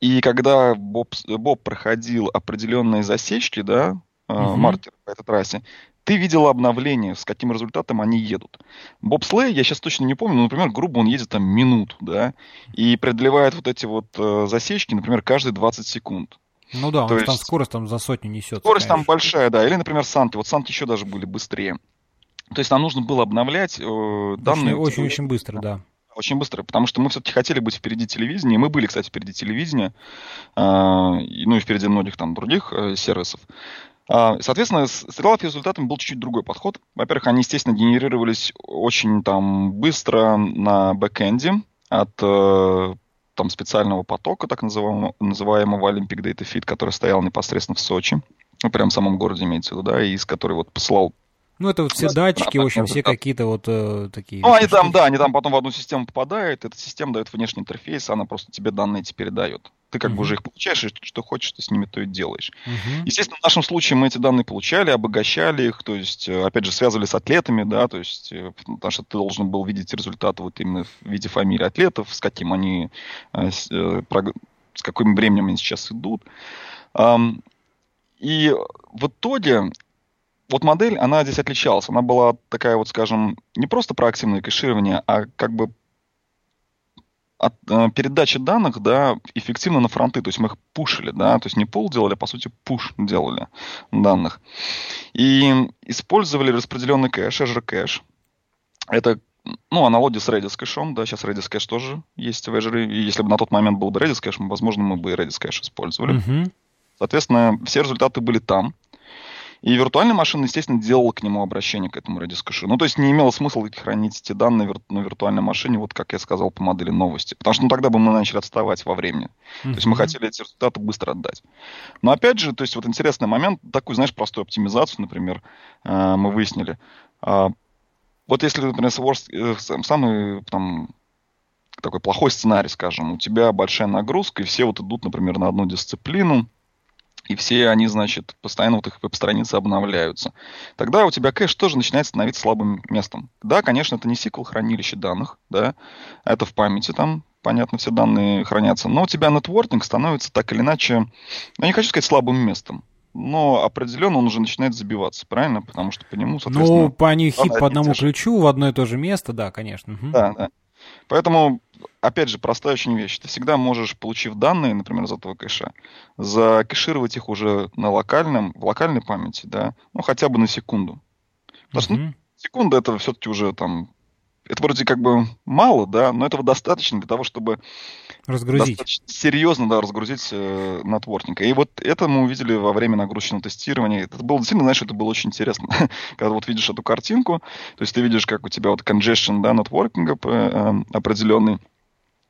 и когда Боб, Боб проходил определенные засечки, да, угу. маркер по этой трассе, ты видел обновление, с каким результатом они едут. Боб Слей, я сейчас точно не помню, но, например, грубо он едет там минуту, да, и преодолевает вот эти вот э, засечки, например, каждые 20 секунд. Ну да, То есть... там скорость там за сотню несет. Скорость конечно. там большая, да. Или, например, санки. Вот санки еще даже были быстрее. То есть нам нужно было обновлять э, данные. Очень-очень быстро, да. Очень быстро, потому что мы все-таки хотели быть впереди телевидения. И мы были, кстати, впереди телевидения, э, ну и впереди многих там других э, сервисов. Э, соответственно, с стрелав результатами был чуть-чуть другой подход. Во-первых, они, естественно, генерировались очень там быстро на бэкэнде от э, там специального потока, так называемого, называемого Olympic Data Feed, который стоял непосредственно в Сочи, ну, прям в самом городе имеется в виду, да, и из которой вот посылал ну, это вот все датчики, в общем, все <laughs> какие-то вот э, такие... Ну, они там, да, они там потом в одну систему попадают, эта система дает внешний интерфейс, она просто тебе данные эти передает. Ты как uh-huh. бы уже их получаешь, и что хочешь, ты с ними то и делаешь. Uh-huh. Естественно, в нашем случае мы эти данные получали, обогащали их, то есть, э, опять же, связывали с атлетами, да, то есть, э, потому что ты должен был видеть результаты вот именно в виде фамилии атлетов, с каким они, э, с, с каким временем они сейчас идут. И в итоге вот модель, она здесь отличалась. Она была такая вот, скажем, не просто проактивное кэширование, а как бы от, э, передача данных, да, эффективно на фронты, то есть мы их пушили, да, то есть не pull делали, а по сути push делали данных. И использовали распределенный кэш, Azure кэш. Это ну, аналогия с Redis кэшом, да, сейчас Redis кэш тоже есть в Azure, и если бы на тот момент был бы Redis кэш, возможно, мы бы и Redis кэш использовали. Uh-huh. Соответственно, все результаты были там. И виртуальная машина, естественно, делала к нему обращение, к этому Redis кэшу. Ну, то есть не имело смысла хранить эти данные на виртуальной машине, вот как я сказал по модели новости. Потому что ну, тогда бы мы начали отставать во времени. Mm-hmm. То есть мы хотели эти результаты быстро отдать. Но опять же, то есть вот интересный момент, такую, знаешь, простую оптимизацию, например, э, мы выяснили. А, вот если, например, э, самый там, такой плохой сценарий, скажем, у тебя большая нагрузка, и все вот идут, например, на одну дисциплину, и все они, значит, постоянно вот их веб-страницы обновляются. Тогда у тебя кэш тоже начинает становиться слабым местом. Да, конечно, это не SQL хранилище данных, да, это в памяти там, понятно, все данные хранятся, но у тебя нетворкинг становится так или иначе, ну, не хочу сказать слабым местом, но определенно он уже начинает забиваться, правильно? Потому что по нему, соответственно... Ну, по них по одному ключу в одно и то же место, да, конечно. Угу. Да, да. Поэтому опять же, простая очень вещь. Ты всегда можешь, получив данные, например, из этого кэша, закэшировать их уже на локальном, в локальной памяти, да, ну, хотя бы на секунду. Потому что ну, секунда это все-таки уже там это вроде как бы мало, да, но этого достаточно для того, чтобы разгрузить. серьезно, да, разгрузить э, нетворкинг. И вот это мы увидели во время нагрузочного тестирования. Это было действительно, знаешь, это было очень интересно. <laughs> Когда вот видишь эту картинку, то есть ты видишь, как у тебя вот congestion, да, нетворкинга э, определенный,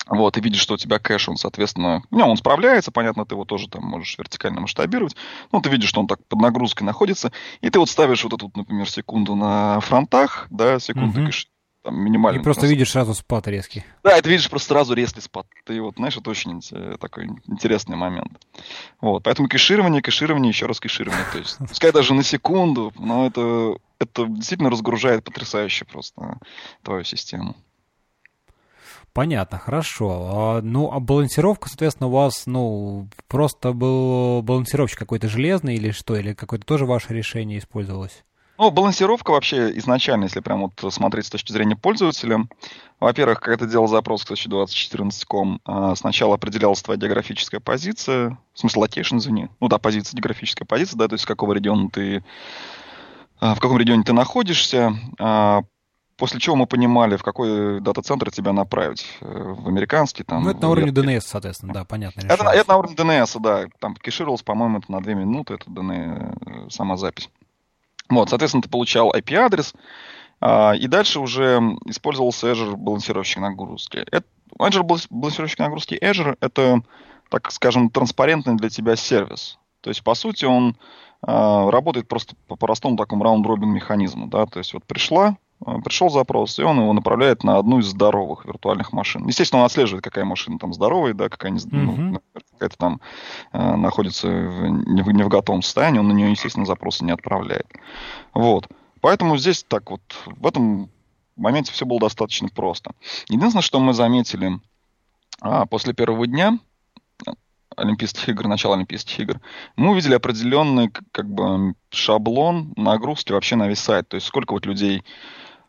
вот, и видишь, что у тебя кэш, он, соответственно, ну, он справляется, понятно, ты его тоже там можешь вертикально масштабировать, ну, ты видишь, что он так под нагрузкой находится, и ты вот ставишь вот эту, например, секунду на фронтах, да, секунду uh-huh. кэш, там минимальный. И просто просто видишь сразу спад резкий. Да, это видишь просто сразу резкий спад. Ты вот, знаешь, это очень такой интересный момент. Вот, поэтому кэширование, кэширование, еще раз кэширование. То есть, <laughs> пускай даже на секунду, но это, это действительно разгружает потрясающе просто твою систему. Понятно, хорошо. А, ну, а балансировка, соответственно, у вас, ну, просто был балансировщик какой-то железный или что? Или какое-то тоже ваше решение использовалось? Ну, балансировка вообще изначально, если прям вот смотреть с точки зрения пользователя, во-первых, когда ты делал запрос к 2014.com, а, сначала определялась твоя географическая позиция, в смысле location, извини, ну да, позиция, географическая позиция, да, то есть с какого региона ты, а, в каком регионе ты находишься, после чего мы понимали, в какой дата-центр тебя направить. Э, в американский там. Ну, это на уровне DNS, соответственно, да, понятно. Это, это на уровне DNS, да. Там кешировалось, по-моему, это на 2 минуты, это DNS, э, сама запись. Вот, соответственно, ты получал IP-адрес, а, и дальше уже использовался Azure балансировщик нагрузки. Это, Azure балансировщик нагрузки Azure — это, так скажем, транспарентный для тебя сервис. То есть, по сути, он а, работает просто по простому такому раунд-робин механизму. Да? То есть, вот пришла, а, пришел запрос, и он его направляет на одну из здоровых виртуальных машин. Естественно, он отслеживает, какая машина там здоровая, да, какая не, mm-hmm. ну, какая-то там э, находится в, не, в, не в готовом состоянии, он на нее, естественно, запросы не отправляет. Вот. Поэтому здесь так вот, в этом моменте все было достаточно просто. Единственное, что мы заметили а, после первого дня Олимпийских игр, начала Олимпийских игр, мы увидели определенный как бы шаблон нагрузки вообще на весь сайт. То есть сколько вот людей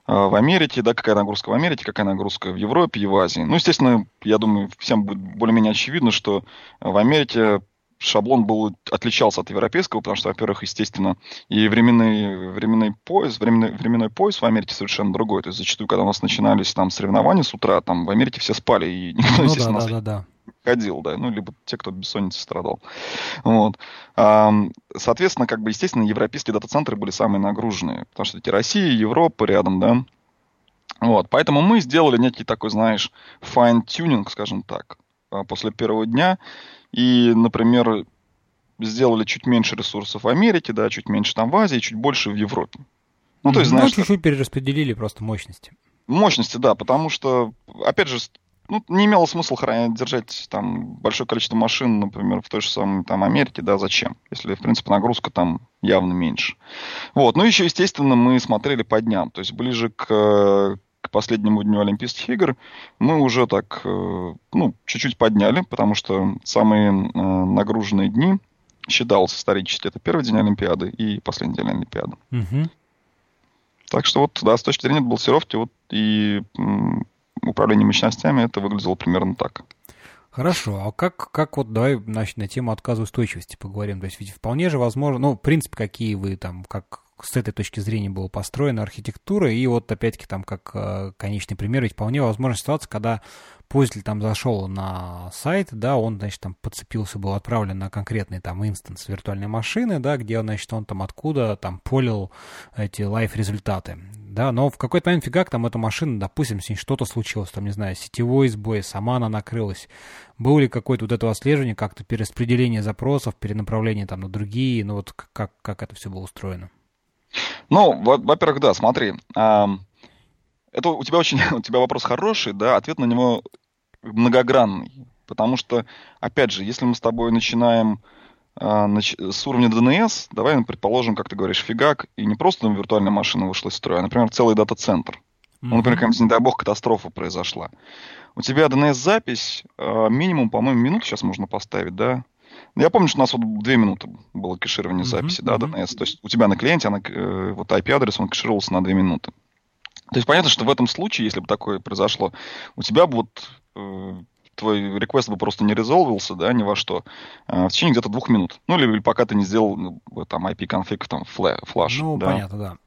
в Америке, да, какая нагрузка в Америке, какая нагрузка в Европе и в Азии. Ну, естественно, я думаю, всем будет более-менее очевидно, что в Америке шаблон был, отличался от европейского, потому что, во-первых, естественно, и временный, временный пояс, временный, временной пояс в Америке совершенно другой. То есть зачастую, когда у нас начинались там соревнования с утра, там в Америке все спали, и <laughs> никто, ну, естественно, да, да, да, да. Ходил, да, ну, либо те, кто бессонницей страдал. Вот. Соответственно, как бы, естественно, европейские дата-центры были самые нагруженные, потому что эти Россия, Европа рядом, да, вот, поэтому мы сделали некий такой, знаешь, fine-tuning, скажем так, а, после первого дня, и, например, сделали чуть меньше ресурсов в Америке, да, чуть меньше там в Азии, чуть больше в Европе. Ну, то есть, знаешь... Ну, чуть-чуть перераспределили просто мощности. Мощности, да, потому что, опять же, ну, не имело смысла хранить, держать там большое количество машин, например, в той же самой там Америке, да, зачем? Если, в принципе, нагрузка там явно меньше. Вот, ну, еще, естественно, мы смотрели по дням, то есть ближе к, к последнему дню Олимпийских игр мы уже так, э, ну, чуть-чуть подняли, потому что самые э, нагруженные дни считался исторически. Это первый день Олимпиады и последний день Олимпиады. Угу. Так что вот, да, с точки зрения балансировки вот и управления мощностями это выглядело примерно так. Хорошо, а как, как вот, давай значит, на тему отказа устойчивости поговорим. То есть ведь вполне же возможно, ну, в принципе, какие вы там, как с этой точки зрения была построена архитектура, и вот опять-таки там как э, конечный пример, ведь вполне возможна ситуация, когда пользователь там зашел на сайт, да, он, значит, там подцепился, был отправлен на конкретный там инстанс виртуальной машины, да, где, значит, он там откуда там полил эти лайф-результаты, да, но в какой-то момент фигак там эта машина, допустим, с ней что-то случилось, там, не знаю, сетевой сбой, сама она накрылась, было ли какое-то вот это отслеживание, как-то перераспределение запросов, перенаправление там на другие, ну вот как, как это все было устроено? Ну, во-первых, да, смотри, это у тебя очень, <laughs> у тебя вопрос хороший, да, ответ на него многогранный. Потому что, опять же, если мы с тобой начинаем нач... с уровня DNS, давай мы предположим, как ты говоришь, фигак, и не просто там виртуальная машина вышла из строя, а, например, целый дата-центр. Mm-hmm. Ну, например, какая-нибудь, не дай бог, катастрофа произошла. У тебя DNS-запись, э, минимум, по-моему, минуту сейчас можно поставить, да? Я помню, что у нас вот две минуты было кэширование mm-hmm. записи, да, DNS. То есть у тебя на клиенте, она, э, вот IP-адрес, он кэшировался на две минуты. То есть понятно, что в этом случае, если бы такое произошло, у тебя бы вот э, твой request бы просто не резолвился, да, ни во что, э, в течение где-то двух минут. Ну, или, или пока ты не сделал ну, там ipconfig, там, flush. Ну, да? понятно, да.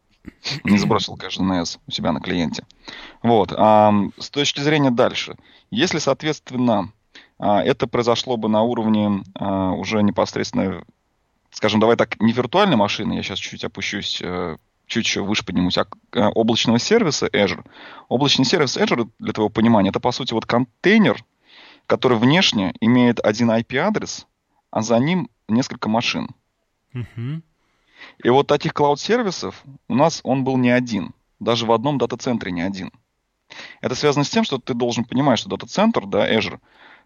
Не сбросил, кэш DNS у себя на клиенте. Вот. А, с точки зрения дальше. Если, соответственно, это произошло бы на уровне а, уже непосредственно, скажем, давай так, не виртуальной машины, я сейчас чуть-чуть опущусь э, чуть выше поднимусь, а облачного сервиса Azure. Облачный сервис Azure, для твоего понимания, это, по сути, вот контейнер, который внешне имеет один IP-адрес, а за ним несколько машин. Uh-huh. И вот таких клауд-сервисов у нас он был не один. Даже в одном дата-центре не один. Это связано с тем, что ты должен понимать, что дата-центр, да, Azure,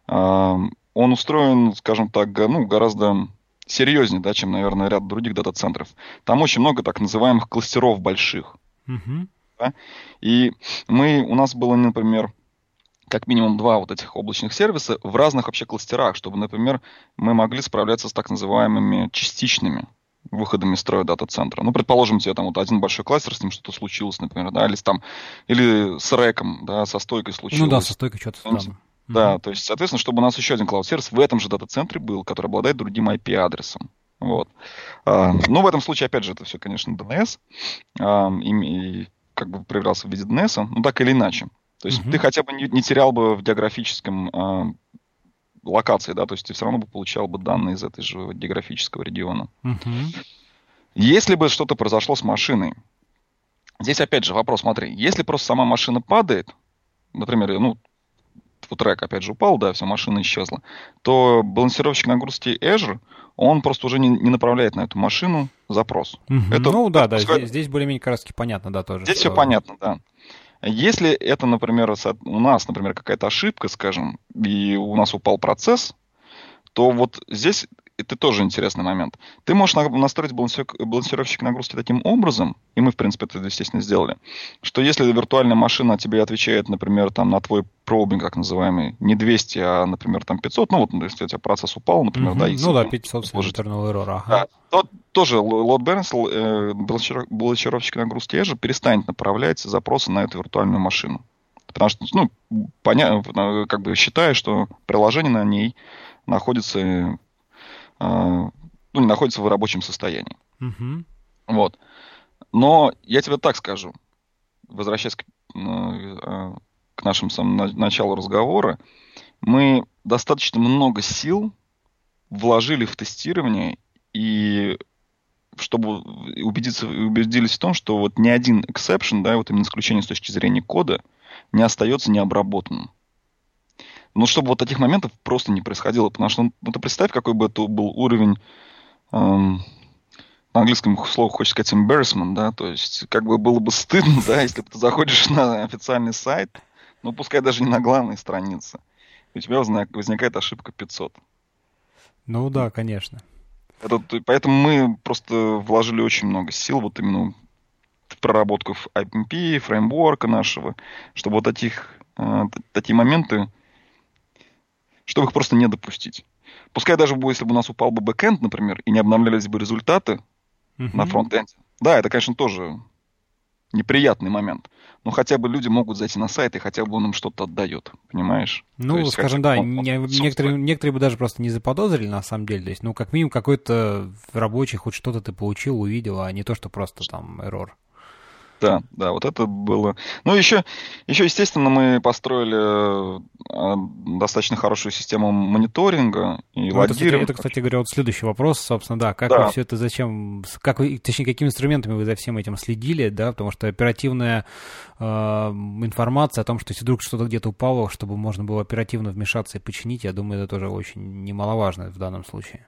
он устроен, скажем так, ну, гораздо серьезнее, да, чем, наверное, ряд других дата-центров. Там очень много так называемых кластеров больших. Uh-huh. Да? И мы, у нас было, например, как минимум два вот этих облачных сервиса в разных вообще кластерах, чтобы, например, мы могли справляться с так называемыми частичными выходами из строя дата-центра. Ну, предположим, у тебя там вот один большой кластер, с ним что-то случилось, например, да, или там, или с реком, да, со стойкой случилось. Ну да, со стойкой что-то там. Да, mm-hmm. то есть, соответственно, чтобы у нас еще один клауд-сервис в этом же дата-центре был, который обладает другим IP-адресом. Вот. А, ну, в этом случае, опять же, это все, конечно, DNS. А, и, и как бы проявлялся в виде DNS, ну так или иначе. То есть uh-huh. ты хотя бы не, не терял бы в географическом э, локации, да, то есть ты все равно бы получал бы данные из этой же географического региона. Uh-huh. Если бы что-то произошло с машиной, здесь опять же вопрос, смотри, если просто сама машина падает, например, ну, трек опять же упал, да, вся машина исчезла, то балансировщик нагрузки Azure, он просто уже не, не направляет на эту машину запрос. Угу. Это, ну да, да, здесь, здесь более-менее как раз понятно, да, тоже. Здесь что... все понятно, да. Если это, например, у нас, например, какая-то ошибка, скажем, и у нас упал процесс, то вот здесь это тоже интересный момент. Ты можешь настроить балансировщик нагрузки таким образом, и мы, в принципе, это, естественно, сделали, что если виртуальная машина тебе отвечает, например, там, на твой пробинг, как называемый, не 200, а, например, там 500, ну вот, если у тебя процесс упал, например, mm-hmm. да, и... Ну да, 500 сложительного эррора. Ага. Да, то тоже load balance, э, балансировщик нагрузки Azure перестанет направлять запросы на эту виртуальную машину. Потому что, ну, поня... как бы считая, что приложение на ней находится а, ну, не находится в рабочем состоянии. Угу. Вот. Но я тебе так скажу, возвращаясь к, а, к нашему самому началу разговора, мы достаточно много сил вложили в тестирование и чтобы убедиться, убедились в том, что вот ни один exception, да, вот именно исключение с точки зрения кода, не остается необработанным. Ну, чтобы вот таких моментов просто не происходило. Потому что, ну, ты представь, какой бы это был уровень... Эм, на английском слово хочется сказать embarrassment, да, то есть как бы было бы стыдно, да, если ты заходишь на официальный сайт, ну, пускай даже не на главной странице, у тебя возникает ошибка 500. Ну да, конечно. Это, поэтому мы просто вложили очень много сил вот именно в проработку IMP, фреймворка нашего, чтобы вот таких, э, такие моменты чтобы их просто не допустить. Пускай даже если бы у нас упал бы бэкэнд, например, и не обновлялись бы результаты uh-huh. на фронтенде. Да, это, конечно, тоже неприятный момент. Но хотя бы люди могут зайти на сайт, и хотя бы он им что-то отдает, понимаешь? Ну, есть, скажем, да, он, не, некоторые, некоторые бы даже просто не заподозрили, на самом деле. То есть, ну, как минимум, какой-то рабочий хоть что-то ты получил, увидел, а не то, что просто там error. Да, да, вот это было. Ну, еще, еще естественно, мы построили э, достаточно хорошую систему мониторинга и ну, логирования. Это, это, кстати говоря, вот следующий вопрос, собственно, да, как да. вы все это, зачем, как вы, точнее, какими инструментами вы за всем этим следили, да, потому что оперативная э, информация о том, что если вдруг что-то где-то упало, чтобы можно было оперативно вмешаться и починить, я думаю, это тоже очень немаловажно в данном случае.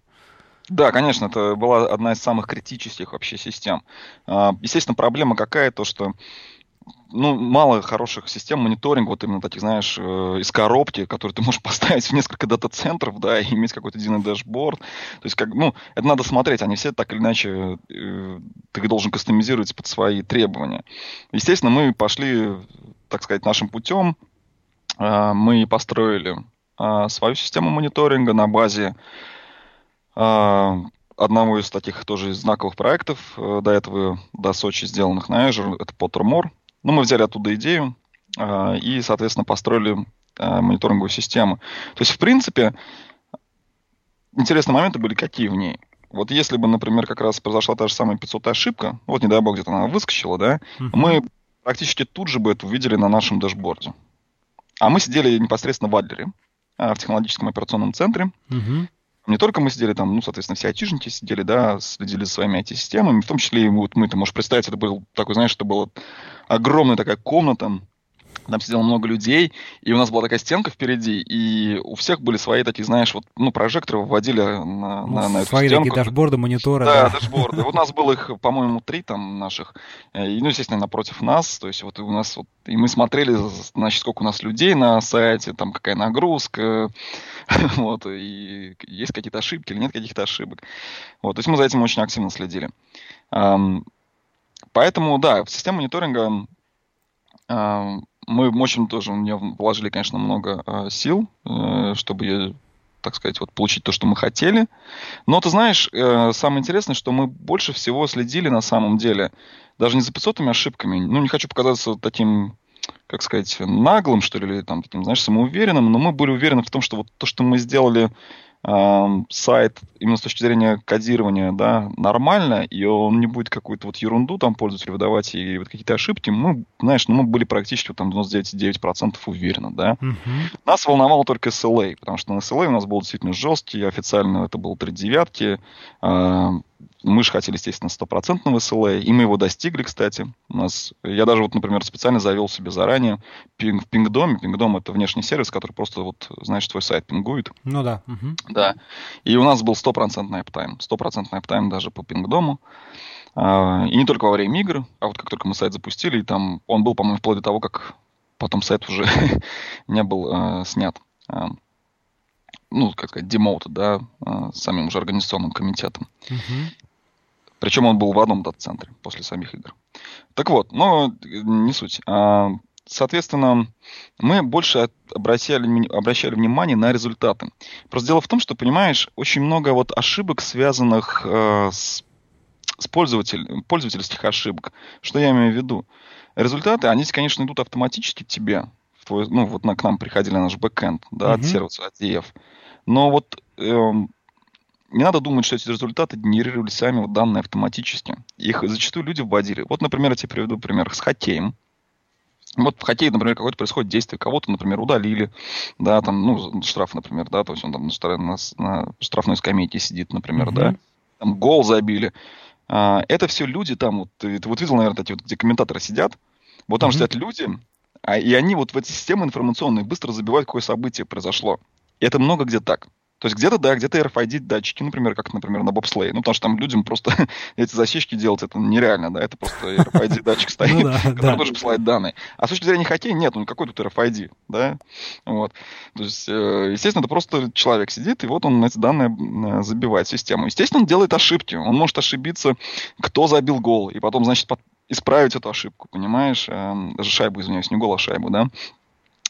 Да, конечно, это была одна из самых критических вообще систем. А, естественно, проблема какая, то что ну, мало хороших систем мониторинга, вот именно таких, знаешь, э, из коробки, которые ты можешь <laughs> поставить в несколько дата-центров, да, и иметь какой-то единый дашборд. То есть, как, ну, это надо смотреть, они все так или иначе, э, ты должен кастомизировать под свои требования. Естественно, мы пошли, так сказать, нашим путем. А, мы построили а, свою систему мониторинга на базе одного из таких тоже знаковых проектов э, до этого, до Сочи сделанных на Azure, это Pottermore. Ну, мы взяли оттуда идею а, и, соответственно, построили а, мониторинговую систему. То есть, в принципе, интересные моменты были какие в ней. Вот если бы, например, как раз произошла та же самая 500 ошибка, вот не дай бог где-то она выскочила, да, uh-huh. мы практически тут же бы это увидели на нашем дашборде. А мы сидели непосредственно в Адлере, в технологическом операционном центре. Uh-huh. Не только мы сидели там, ну, соответственно, все айтишники сидели, да, следили за своими IT-системами, в том числе и вот мы, ты можешь представить, это был такой, знаешь, это была огромная такая комната, там сидело много людей, и у нас была такая стенка впереди, и у всех были свои такие, знаешь, вот, ну, прожекторы выводили на, ну, на, на эту свои стенку. такие дашборды, мониторы. Да, да. дашборды. Вот у нас было их, по-моему, три там наших, э, и, ну, естественно, напротив нас, то есть вот у нас вот, и мы смотрели, значит, сколько у нас людей на сайте, там какая нагрузка, <laughs> вот, и есть какие-то ошибки или нет каких-то ошибок. Вот, то есть мы за этим очень активно следили. Поэтому, да, в систему мониторинга мы очень тоже мне вложили, конечно, много э, сил, э, чтобы, так сказать, вот получить то, что мы хотели. Но ты знаешь, э, самое интересное, что мы больше всего следили на самом деле даже не за 500 ошибками. Ну, не хочу показаться таким как сказать, наглым, что ли, или там таким, знаешь, самоуверенным, но мы были уверены в том, что вот то, что мы сделали сайт именно с точки зрения кодирования, да, нормально, и он не будет какую-то вот ерунду там пользователю выдавать и вот какие-то ошибки, мы, знаешь, ну, мы были практически там 99,9% уверены, да. Uh-huh. Нас волновало только SLA, потому что на SLA у нас был действительно жесткий, официально это был 3 девятки, мы же хотели, естественно, стопроцентного SLA, и мы его достигли, кстати. У нас, я даже, вот, например, специально завел себе заранее пинг, в Пингдоме. Пингдом — это внешний сервис, который просто, вот, знаешь, твой сайт пингует. Ну да. Угу. Да. И у нас был стопроцентный аптайм. Стопроцентный аптайм даже по Пингдому. А, и не только во время игр, а вот как только мы сайт запустили, и там он был, по-моему, вплоть до того, как потом сайт уже <laughs> не был э, снят. Э, ну, как сказать, демоут, да, э, самим уже организационным комитетом. Uh-huh. Причем он был в одном дата-центре после самих игр. Так вот, но не суть. А, соответственно, мы больше обращали, обращали внимание на результаты. Просто дело в том, что, понимаешь, очень много вот ошибок, связанных э, с, с пользователь, пользовательских ошибок. Что я имею в виду? Результаты, они, конечно, идут автоматически тебе. Ну, вот на, к нам приходили наш бэкэнд, да, mm-hmm. от сервиса, от EF. Но вот эм, не надо думать, что эти результаты генерировали сами вот данные автоматически. Их зачастую люди вводили. Вот, например, я тебе приведу пример с хоккеем. Вот в хоккее, например, какое-то происходит действие, кого-то, например, удалили, да, там, ну, штраф, например, да, то есть он там на, на штрафной скамейке сидит, например, mm-hmm. да, там гол забили. А, это все люди там, вот, ты, ты вот видел, наверное, эти вот, где комментаторы сидят, вот там mm-hmm. сидят люди, а, и они вот в эти системы информационные быстро забивают, какое событие произошло. И это много где так. То есть где-то, да, где-то RFID датчики, например, как, например, на бобслее. Ну, потому что там людям просто <laughs> эти засечки делать, это нереально, да, это просто RFID <laughs> датчик стоит, ну <laughs> который тоже посылает данные. А с точки зрения хоккея нет, ну, какой тут RFID, да, вот. То есть, э, естественно, это просто человек сидит, и вот он эти данные э, забивает в систему. Естественно, он делает ошибки, он может ошибиться, кто забил гол, и потом, значит, исправить эту ошибку, понимаешь, эм, даже шайбу, извиняюсь, не гол, а шайбу, да,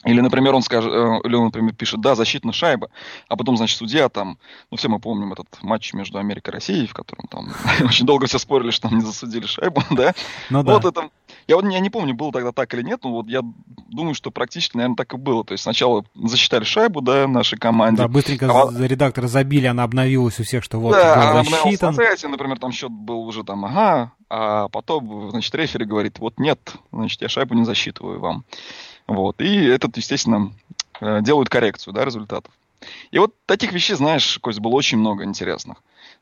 или, например, он скажет, э, или он, например, пишет, да, защитная шайба, а потом, значит, судья там, ну, все мы помним этот матч между Америкой и Россией, в котором там <laughs> очень долго все спорили, что там не засудили шайбу, <laughs> да? Ну, да. Вот это, я вот я не помню, было тогда так или нет, но вот я думаю, что практически, наверное, так и было. То есть сначала засчитали шайбу, да, нашей команде. Да, быстренько а, редакторы забили, она обновилась у всех, что вот да, гол засчитан. Да, например, там счет был уже там, ага, а потом, значит, рефери говорит, вот нет, значит, я шайбу не засчитываю вам. Вот. И этот, естественно, э, делают коррекцию да, результатов. И вот таких вещей, знаешь, Кость, было очень много интересных.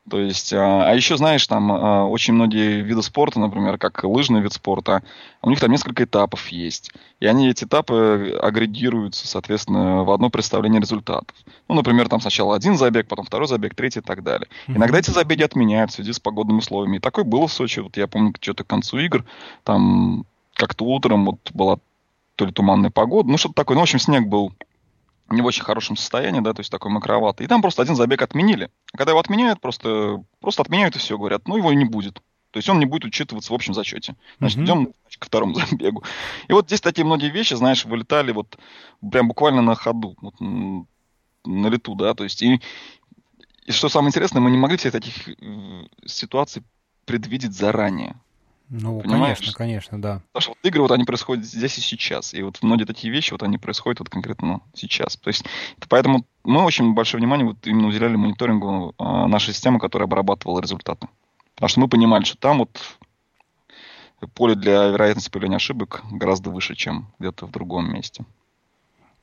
То есть, а, а еще, знаешь, там а, очень многие виды спорта, например, как лыжный вид спорта, у них там несколько этапов есть. И они, эти этапы, агрегируются, соответственно, в одно представление результатов. Ну, например, там сначала один забег, потом второй забег, третий и так далее. Mm-hmm. Иногда эти забеги отменяют в связи с погодными условиями. И такое было в Сочи. Вот я помню, что-то к концу игр, там как-то утром вот была то ли туманная погода, ну что-то такое. Ну, в общем, снег был не в очень хорошем состоянии, да, то есть такой мокроватый. И там просто один забег отменили. А когда его отменяют, просто, просто отменяют и все, говорят, ну его не будет. То есть он не будет учитываться в общем зачете. Значит, mm-hmm. идем ко второму <laughs> забегу. И вот здесь такие многие вещи, знаешь, вылетали вот прям буквально на ходу, вот, на лету, да, то есть и, и что самое интересное, мы не могли всех таких э, ситуаций предвидеть заранее. Ну, Понимаешь? конечно, конечно, да. Потому что вот игры вот они происходят здесь и сейчас. И вот многие такие вещи вот они происходят вот конкретно сейчас. То есть поэтому мы очень большое внимание вот именно уделяли мониторингу э, нашей системы, которая обрабатывала результаты. Потому что мы понимали, что там вот поле для вероятности появления ошибок гораздо выше, чем где-то в другом месте.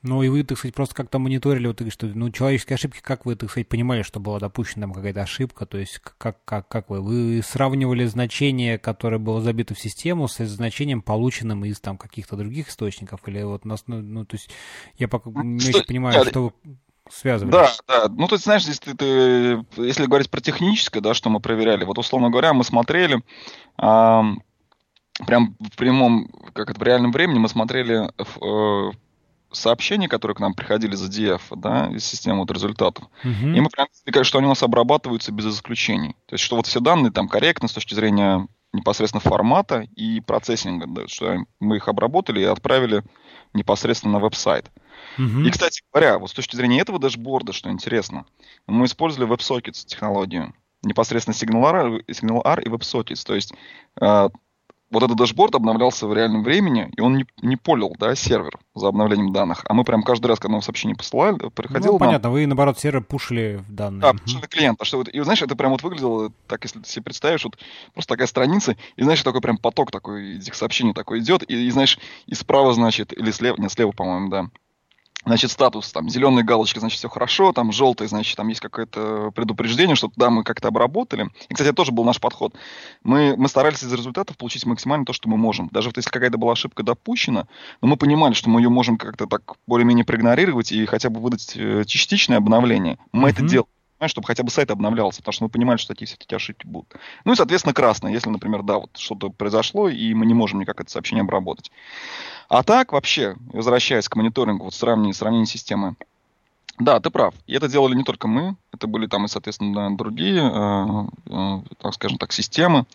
Ну, и вы, так сказать, просто как-то мониторили, вот, что, ну, человеческие ошибки, как вы, так сказать, понимали, что была допущена там какая-то ошибка, то есть как, как, как вы, вы сравнивали значение, которое было забито в систему, с значением, полученным из там каких-то других источников, или вот нас, ну, ну то есть я пока не что, очень понимаю, что вы связывали. Да, да. Ну, ты знаешь, здесь ты, ты, если говорить про техническое, да, что мы проверяли, вот, условно говоря, мы смотрели, а, прям в прямом, как это, в реальном времени мы смотрели э, сообщений, которые к нам приходили за DF, да, из системы вот результатов. Uh-huh. И мы прям что они у нас обрабатываются без исключений. То есть, что вот все данные там корректны с точки зрения непосредственно формата и процессинга, да, что мы их обработали и отправили непосредственно на веб-сайт. Uh-huh. И, кстати говоря, вот с точки зрения этого дашборда, что интересно, мы использовали WebSockets технологию, непосредственно SignalR, SignalR и WebSockets. То есть э, вот этот дашборд обновлялся в реальном времени, и он не, не пулил, да, сервер за обновлением данных. А мы прям каждый раз, когда нам сообщение посылали, приходило Ну, понятно, нам... вы, наоборот, сервер пушили в данные. Да, пушили клиента. Что вот, и, знаешь, это прям вот выглядело так, если ты себе представишь, вот просто такая страница, и, знаешь, такой прям поток такой этих сообщений такой идет, и, и знаешь, и справа, значит, или слева, не, слева, по-моему, да, Значит, статус, там, зеленая галочка, значит, все хорошо, там, желтый, значит, там есть какое-то предупреждение, что да, мы как-то обработали. И, кстати, это тоже был наш подход. Мы, мы старались из результатов получить максимально то, что мы можем. Даже вот если какая-то была ошибка допущена, но мы понимали, что мы ее можем как-то так более-менее проигнорировать и хотя бы выдать э, частичное обновление. Мы mm-hmm. это делали чтобы хотя бы сайт обновлялся, потому что мы понимали, что такие все эти ошибки будут. Ну и, соответственно, красное, если, например, да, вот что-то произошло, и мы не можем никак это сообщение обработать. А так, вообще, возвращаясь к мониторингу, вот сравнение, сравнение системы, да, ты прав. И это делали не только мы, это были там и, соответственно, другие, э, э, так скажем так, системы.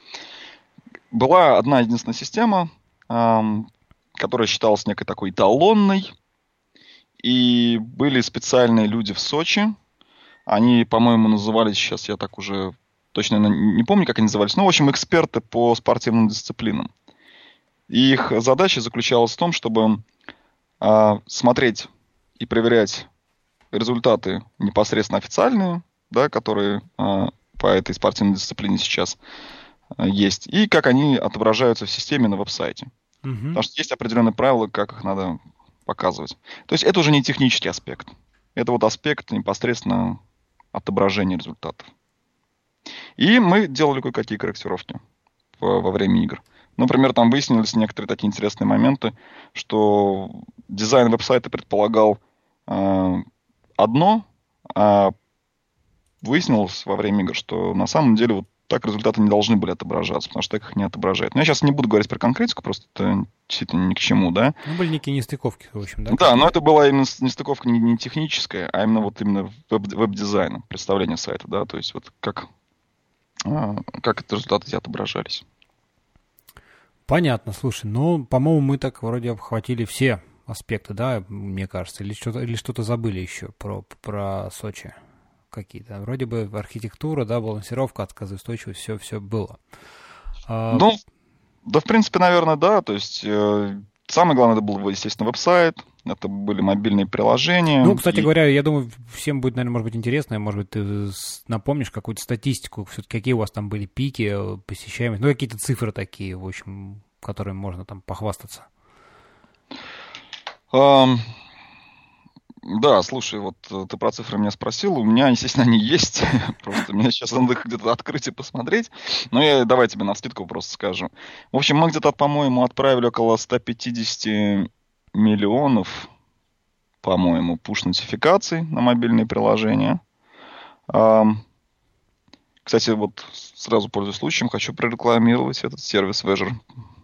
Была одна единственная система, э, которая считалась некой такой эталонной, и были специальные люди в Сочи, они, по-моему, назывались, сейчас я так уже точно не помню, как они назывались, но, в общем, эксперты по спортивным дисциплинам. И их задача заключалась в том, чтобы э, смотреть и проверять результаты непосредственно официальные, да, которые э, по этой спортивной дисциплине сейчас э, есть, и как они отображаются в системе на веб-сайте. Угу. Потому что есть определенные правила, как их надо показывать. То есть это уже не технический аспект. Это вот аспект непосредственно отображения результатов. И мы делали кое-какие корректировки во время игр. Например, там выяснились некоторые такие интересные моменты, что дизайн веб-сайта предполагал э, одно, а выяснилось во время игр, что на самом деле вот так результаты не должны были отображаться, потому что так их не отображает. Но я сейчас не буду говорить про конкретику, просто это действительно ни к чему, да. Ну, были некие нестыковки, в общем, да? Да, но это была именно нестыковка не, не техническая, а именно вот именно веб- веб-дизайна, представление сайта, да, то есть вот как, а, как эти результаты эти отображались. Понятно, слушай, ну, по-моему, мы так вроде обхватили все аспекты, да, мне кажется, или что-то, или что-то забыли еще про, про Сочи какие-то. Вроде бы архитектура, да, балансировка, отказоустойчивость, все, все было. А... Ну, да, в принципе, наверное, да. То есть э, самое главное это был, естественно, веб-сайт, это были мобильные приложения. Ну, кстати и... говоря, я думаю, всем будет, наверное, может быть, интересно, может быть, ты напомнишь какую-то статистику, все-таки какие у вас там были пики э, посещаемости, ну, какие-то цифры такие, в общем, которыми можно там похвастаться. Um, да, слушай, вот э, ты про цифры меня спросил, у меня, естественно, они есть, <laughs> просто мне сейчас надо их где-то открыть и посмотреть, но я давай тебе на скидку просто скажу. В общем, мы где-то, по-моему, отправили около 150 миллионов, по-моему, пуш-нотификаций на мобильные приложения. Кстати, вот сразу пользуясь случаем, хочу прорекламировать этот сервис Azure,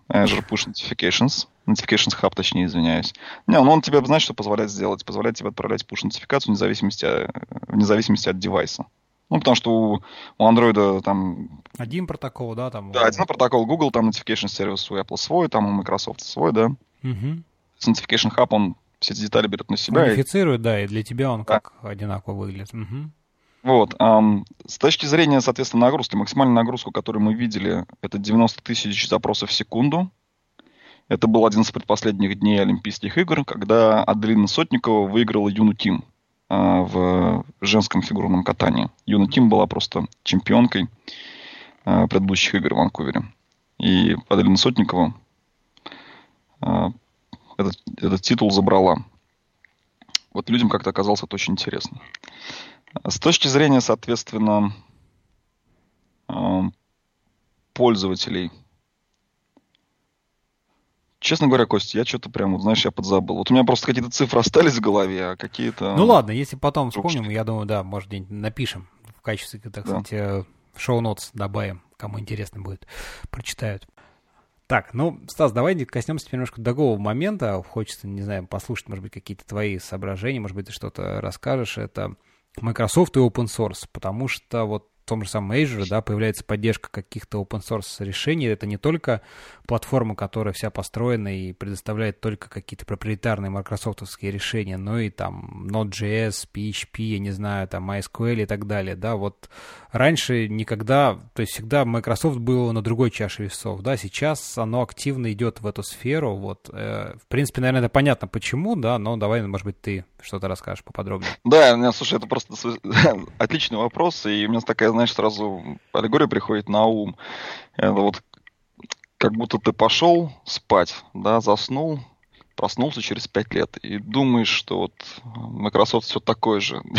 Azure Push Notifications. Notifications Hub, точнее, извиняюсь. Не, ну он тебе, знаешь, что позволяет сделать? Позволяет тебе отправлять push-нотификацию вне зависимости, вне зависимости от девайса. Ну, потому что у, у Android там... Один протокол, да? Там... Да, один протокол Google, там Notification сервис у Apple свой, там у Microsoft свой, да. Угу. Notification Hub, он все эти детали берет на себя. Унифицирует, и... да, и для тебя он да. как одинаково выглядит. Угу. Вот. С точки зрения, соответственно, нагрузки, максимальную нагрузку, которую мы видели, это 90 тысяч запросов в секунду. Это был один из предпоследних дней Олимпийских игр, когда Аделина Сотникова выиграла Юну Тим uh, в женском фигурном катании. Юна Тим была просто чемпионкой uh, предыдущих игр в Ванкувере. И Аделина Сотникова uh, этот, этот титул забрала. Вот людям как-то оказалось это очень интересно. С точки зрения, соответственно, пользователей, Честно говоря, Костя, я что-то прям, знаешь, я подзабыл. Вот у меня просто какие-то цифры остались в голове, а какие-то... Ну ладно, если потом вспомним, я думаю, да, может, где-нибудь напишем в качестве, так да. сказать, э, шоу-нотс добавим, кому интересно будет, прочитают. Так, ну, Стас, давай коснемся теперь немножко другого момента. Хочется, не знаю, послушать, может быть, какие-то твои соображения, может быть, ты что-то расскажешь. Это Microsoft и open source, потому что вот том же самом Azure, да, появляется поддержка каких-то open source решений, это не только платформа, которая вся построена и предоставляет только какие-то проприетарные майкрософтовские решения, но и там Node.js, PHP, я не знаю, там MySQL и так далее, да, вот раньше никогда, то есть всегда Microsoft был на другой чаше весов, да, сейчас оно активно идет в эту сферу, вот, э, в принципе, наверное, это понятно почему, да, но давай, может быть, ты что-то расскажешь поподробнее. Да, слушай, это просто <laughs> отличный вопрос, и у меня такая, знаешь, сразу аллегория приходит на ум. Это вот как будто ты пошел спать, да, заснул, проснулся через пять лет и думаешь, что вот Microsoft все такое же. <laughs>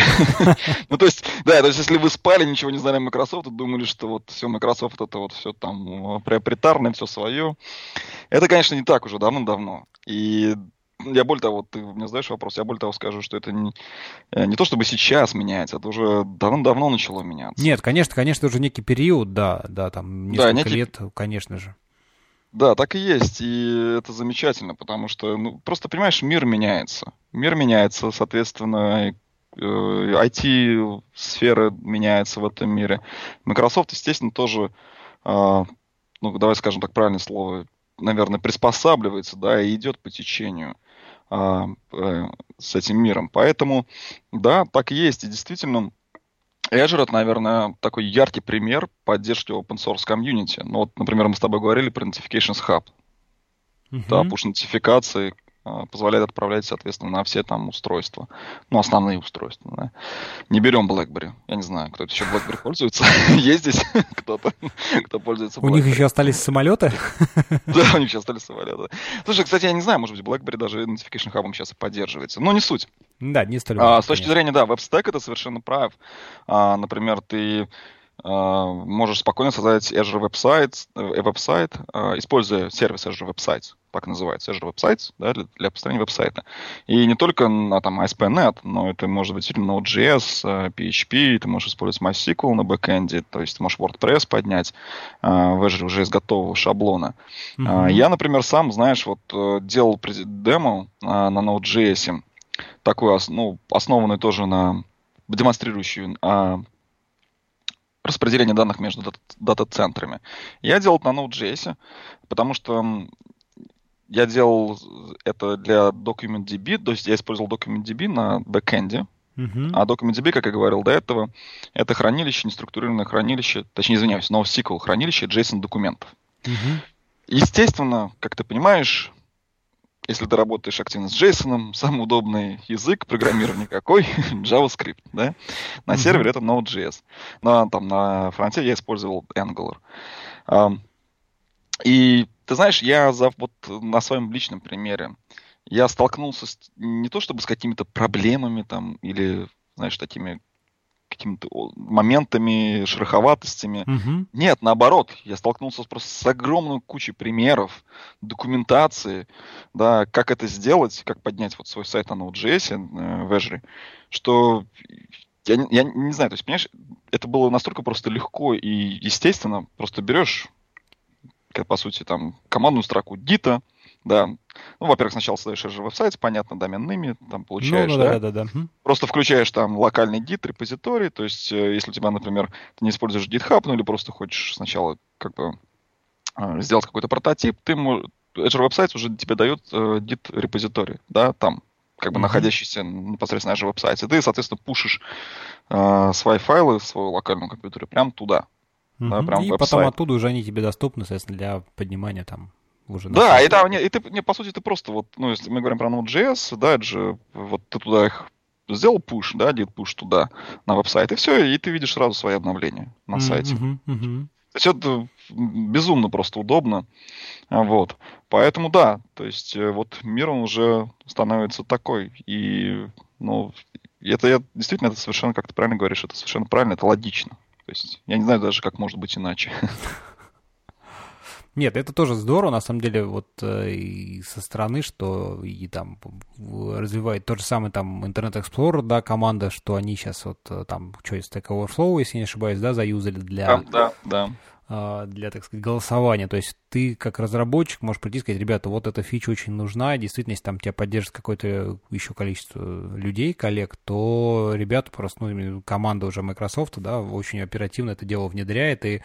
Ну, то есть, да, то есть, если вы спали, ничего не знали о Microsoft, думали, что вот все Microsoft это вот все там приобретарное, все свое. Это, конечно, не так уже давно-давно. И я более того, ты мне задаешь вопрос, я более того скажу, что это не, э, не то чтобы сейчас меняется, это уже давно-давно начало меняться. Нет, конечно, конечно, уже некий период, да, да, там несколько да, некий... лет, конечно же. Да, так и есть, и это замечательно, потому что, ну, просто, понимаешь, мир меняется. Мир меняется, соответственно, IT-сфера э, меняется в этом мире. Microsoft, естественно, тоже, а, ну, давай скажем так правильное слово, наверное, приспосабливается, да, и идет по течению э, с этим миром. Поэтому, да, так и есть. И действительно, Azure это, наверное, такой яркий пример поддержки open source комьюнити. Ну, вот, например, мы с тобой говорили про Notifications Hub. Uh-huh. Да, push-нотификации, а, позволяет отправлять, соответственно, на все там устройства. Ну, основные устройства. Да. Не берем BlackBerry. Я не знаю, кто еще BlackBerry пользуется. <laughs> Есть здесь <laughs> кто-то, кто пользуется У них еще остались самолеты? <laughs> Да, у них еще остались самолеты. Слушай, кстати, я не знаю, может быть, BlackBerry даже Notification Hub сейчас и поддерживается. Но не суть. Да, не столь а, С точки зрения, да, веб-стек это совершенно прав. А, например, ты а, можешь спокойно создать Azure веб-сайт, э, веб-сайт используя сервис Azure Websites так называется, Azure Websites, да, для, для построения веб-сайта. И не только на там ASP.NET, но это может быть Node.js, PHP, э, ты можешь использовать MySQL на бэкэнде, то есть ты можешь WordPress поднять в Azure уже из готового шаблона. Mm-hmm. Я, например, сам, знаешь, вот э, делал демо на Node.js, такой, ну, основанный тоже на демонстрирующую а, распределение данных между дата-центрами. Я делал это на Node.js, потому что я делал это для DocumentDB, то есть я использовал DocumentDB на бэкэнде, uh-huh. а DocumentDB, как я говорил до этого, это хранилище, неструктурированное хранилище, точнее, извиняюсь, NoSQL хранилище JSON документов. Uh-huh. Естественно, как ты понимаешь, если ты работаешь активно с JSON, <laughs> самый удобный язык программирования какой? <laughs> JavaScript, да? На сервере это Node.js. Но ну, там на фронте я использовал Angular. И ты знаешь, я за, вот на своем личном примере, я столкнулся с, не то чтобы с какими-то проблемами там или, знаешь, такими какими-то моментами, шероховатостями. Угу. Нет, наоборот, я столкнулся просто с огромной кучей примеров, документации, да, как это сделать, как поднять вот свой сайт на Node.js э, в Azure, что я, я не знаю, то есть, понимаешь, это было настолько просто легко и естественно, просто берешь по сути, там, командную строку дита, да. Ну, во-первых, сначала создаешь же веб-сайт, понятно, доменными, там получаешь, ну, ну, да, да, да, да. Просто включаешь там локальный дит репозиторий, то есть, э, если у тебя, например, ты не используешь GitHub, ну, или просто хочешь сначала, как бы, э, сделать какой-то прототип, ты Azure Websites уже тебе дает э, репозиторий, да, там, как бы mm-hmm. находящийся непосредственно на Azure. И ты, соответственно, пушишь э, свои файлы, свою локальную компьютере прямо туда. Угу. Да, прям и потом оттуда уже они тебе доступны, соответственно, для поднимания там уже. Да, и там, и ты, не, по сути, ты просто вот, ну, если мы говорим про Node.js, да, это же, вот ты туда их сделал push, да, дит push туда, на веб-сайт, и все, и ты видишь сразу свои обновления на сайте. Mm-hmm, mm-hmm. То есть это безумно просто удобно. Вот. Поэтому да, то есть э, вот мир он уже становится такой. И, ну, это я действительно, это совершенно, как ты правильно говоришь, это совершенно правильно, это логично. То есть я не знаю даже, как может быть иначе. <laughs> Нет, это тоже здорово, на самом деле, вот э, и со стороны, что и там развивает тот же самый там Internet Explorer, да, команда, что они сейчас вот э, там, что есть, Stack Overflow, если не ошибаюсь, да, заюзали для... Да, да, да а, для, так сказать, голосования. То есть ты как разработчик можешь прийти и сказать, ребята, вот эта фича очень нужна, действительно, если там тебя поддержит какое-то еще количество людей, коллег, то ребята просто, ну, команда уже Microsoft, да, очень оперативно это дело внедряет, и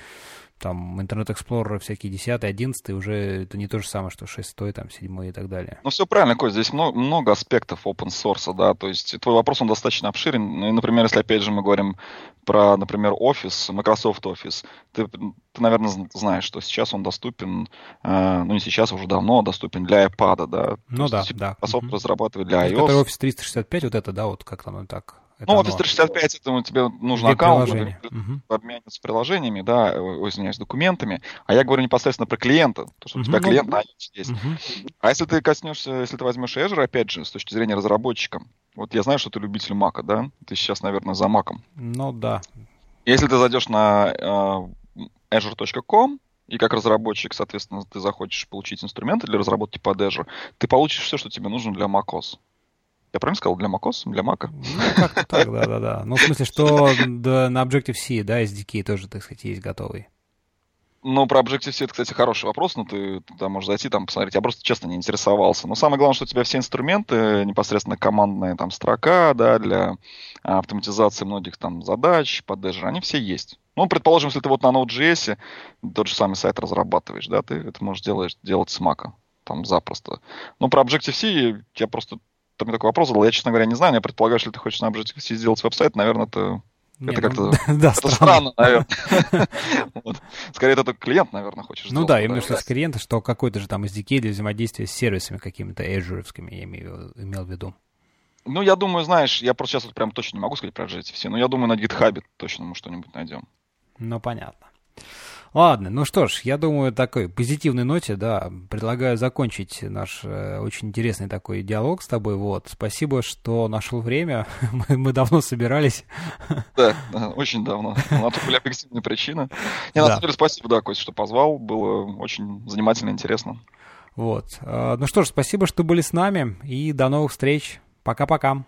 там Internet Explorer всякие 10 11 уже это не то же самое, что 6 там 7 и так далее. Ну, все правильно, Кость, здесь много, много аспектов open source, да, то есть твой вопрос, он достаточно обширен. Ну, и, например, если опять же мы говорим про, например, Office, Microsoft Office, ты, ты наверное, знаешь, что сейчас он доступен, э, ну, не сейчас, а уже давно доступен для iPad, да. Ну, да, да. Microsoft mm-hmm. разрабатывает для iOS. Это Office 365, вот это, да, вот как там так это ну, Office 365, это тебе нужен Вид аккаунт, чтобы угу. обмениваться приложениями, да, ой, извиняюсь, документами. А я говорю непосредственно про клиента, потому что угу. у тебя клиент на есть. Угу. А если ты коснешься, если ты возьмешь Azure, опять же, с точки зрения разработчика, вот я знаю, что ты любитель Мака, да? Ты сейчас, наверное, за Маком. Ну, да. Если ты зайдешь на uh, azure.com, и как разработчик, соответственно, ты захочешь получить инструменты для разработки под Azure, ты получишь все, что тебе нужно для macOS. Я правильно сказал? Для macOS? Для Mac? Ну, как-то так, да-да-да. Ну, в смысле, что на Objective-C, да, SDK тоже, так сказать, есть готовый. Ну, про Objective-C это, кстати, хороший вопрос, но ты туда можешь зайти, там, посмотреть. Я просто, честно, не интересовался. Но самое главное, что у тебя все инструменты, непосредственно командная там строка, да, для автоматизации многих там задач под Azure, они все есть. Ну, предположим, если ты вот на Node.js тот же самый сайт разрабатываешь, да, ты это можешь делать, делать с Mac там запросто. Но про Objective-C я просто ты мне такой вопрос задал, я, честно говоря, не знаю, я предполагаю, что ты хочешь на Objective-C сделать веб-сайт, наверное, это это ну, как-то <laughs> да, это странно. странно, наверное. <laughs> <laughs> вот. Скорее, это только клиент, наверное, хочешь Ну да, именно что с клиента, что какой-то же там SDK для взаимодействия с сервисами какими-то azure я имею, имел в виду. Ну, я думаю, знаешь, я просто сейчас вот прям точно не могу сказать про Objective-C, но я думаю, на GitHub точно мы что-нибудь найдем. Ну, понятно. Ладно, ну что ж, я думаю, такой позитивной ноте, да, предлагаю закончить наш э, очень интересный такой диалог с тобой. Вот, спасибо, что нашел время. <laughs> мы, мы давно собирались. Да, да, очень давно. На то были объективные причины. Не, на самом деле, спасибо, да, Кость, что позвал. Было очень занимательно, интересно. Вот. Э, ну что ж, спасибо, что были с нами, и до новых встреч. Пока-пока.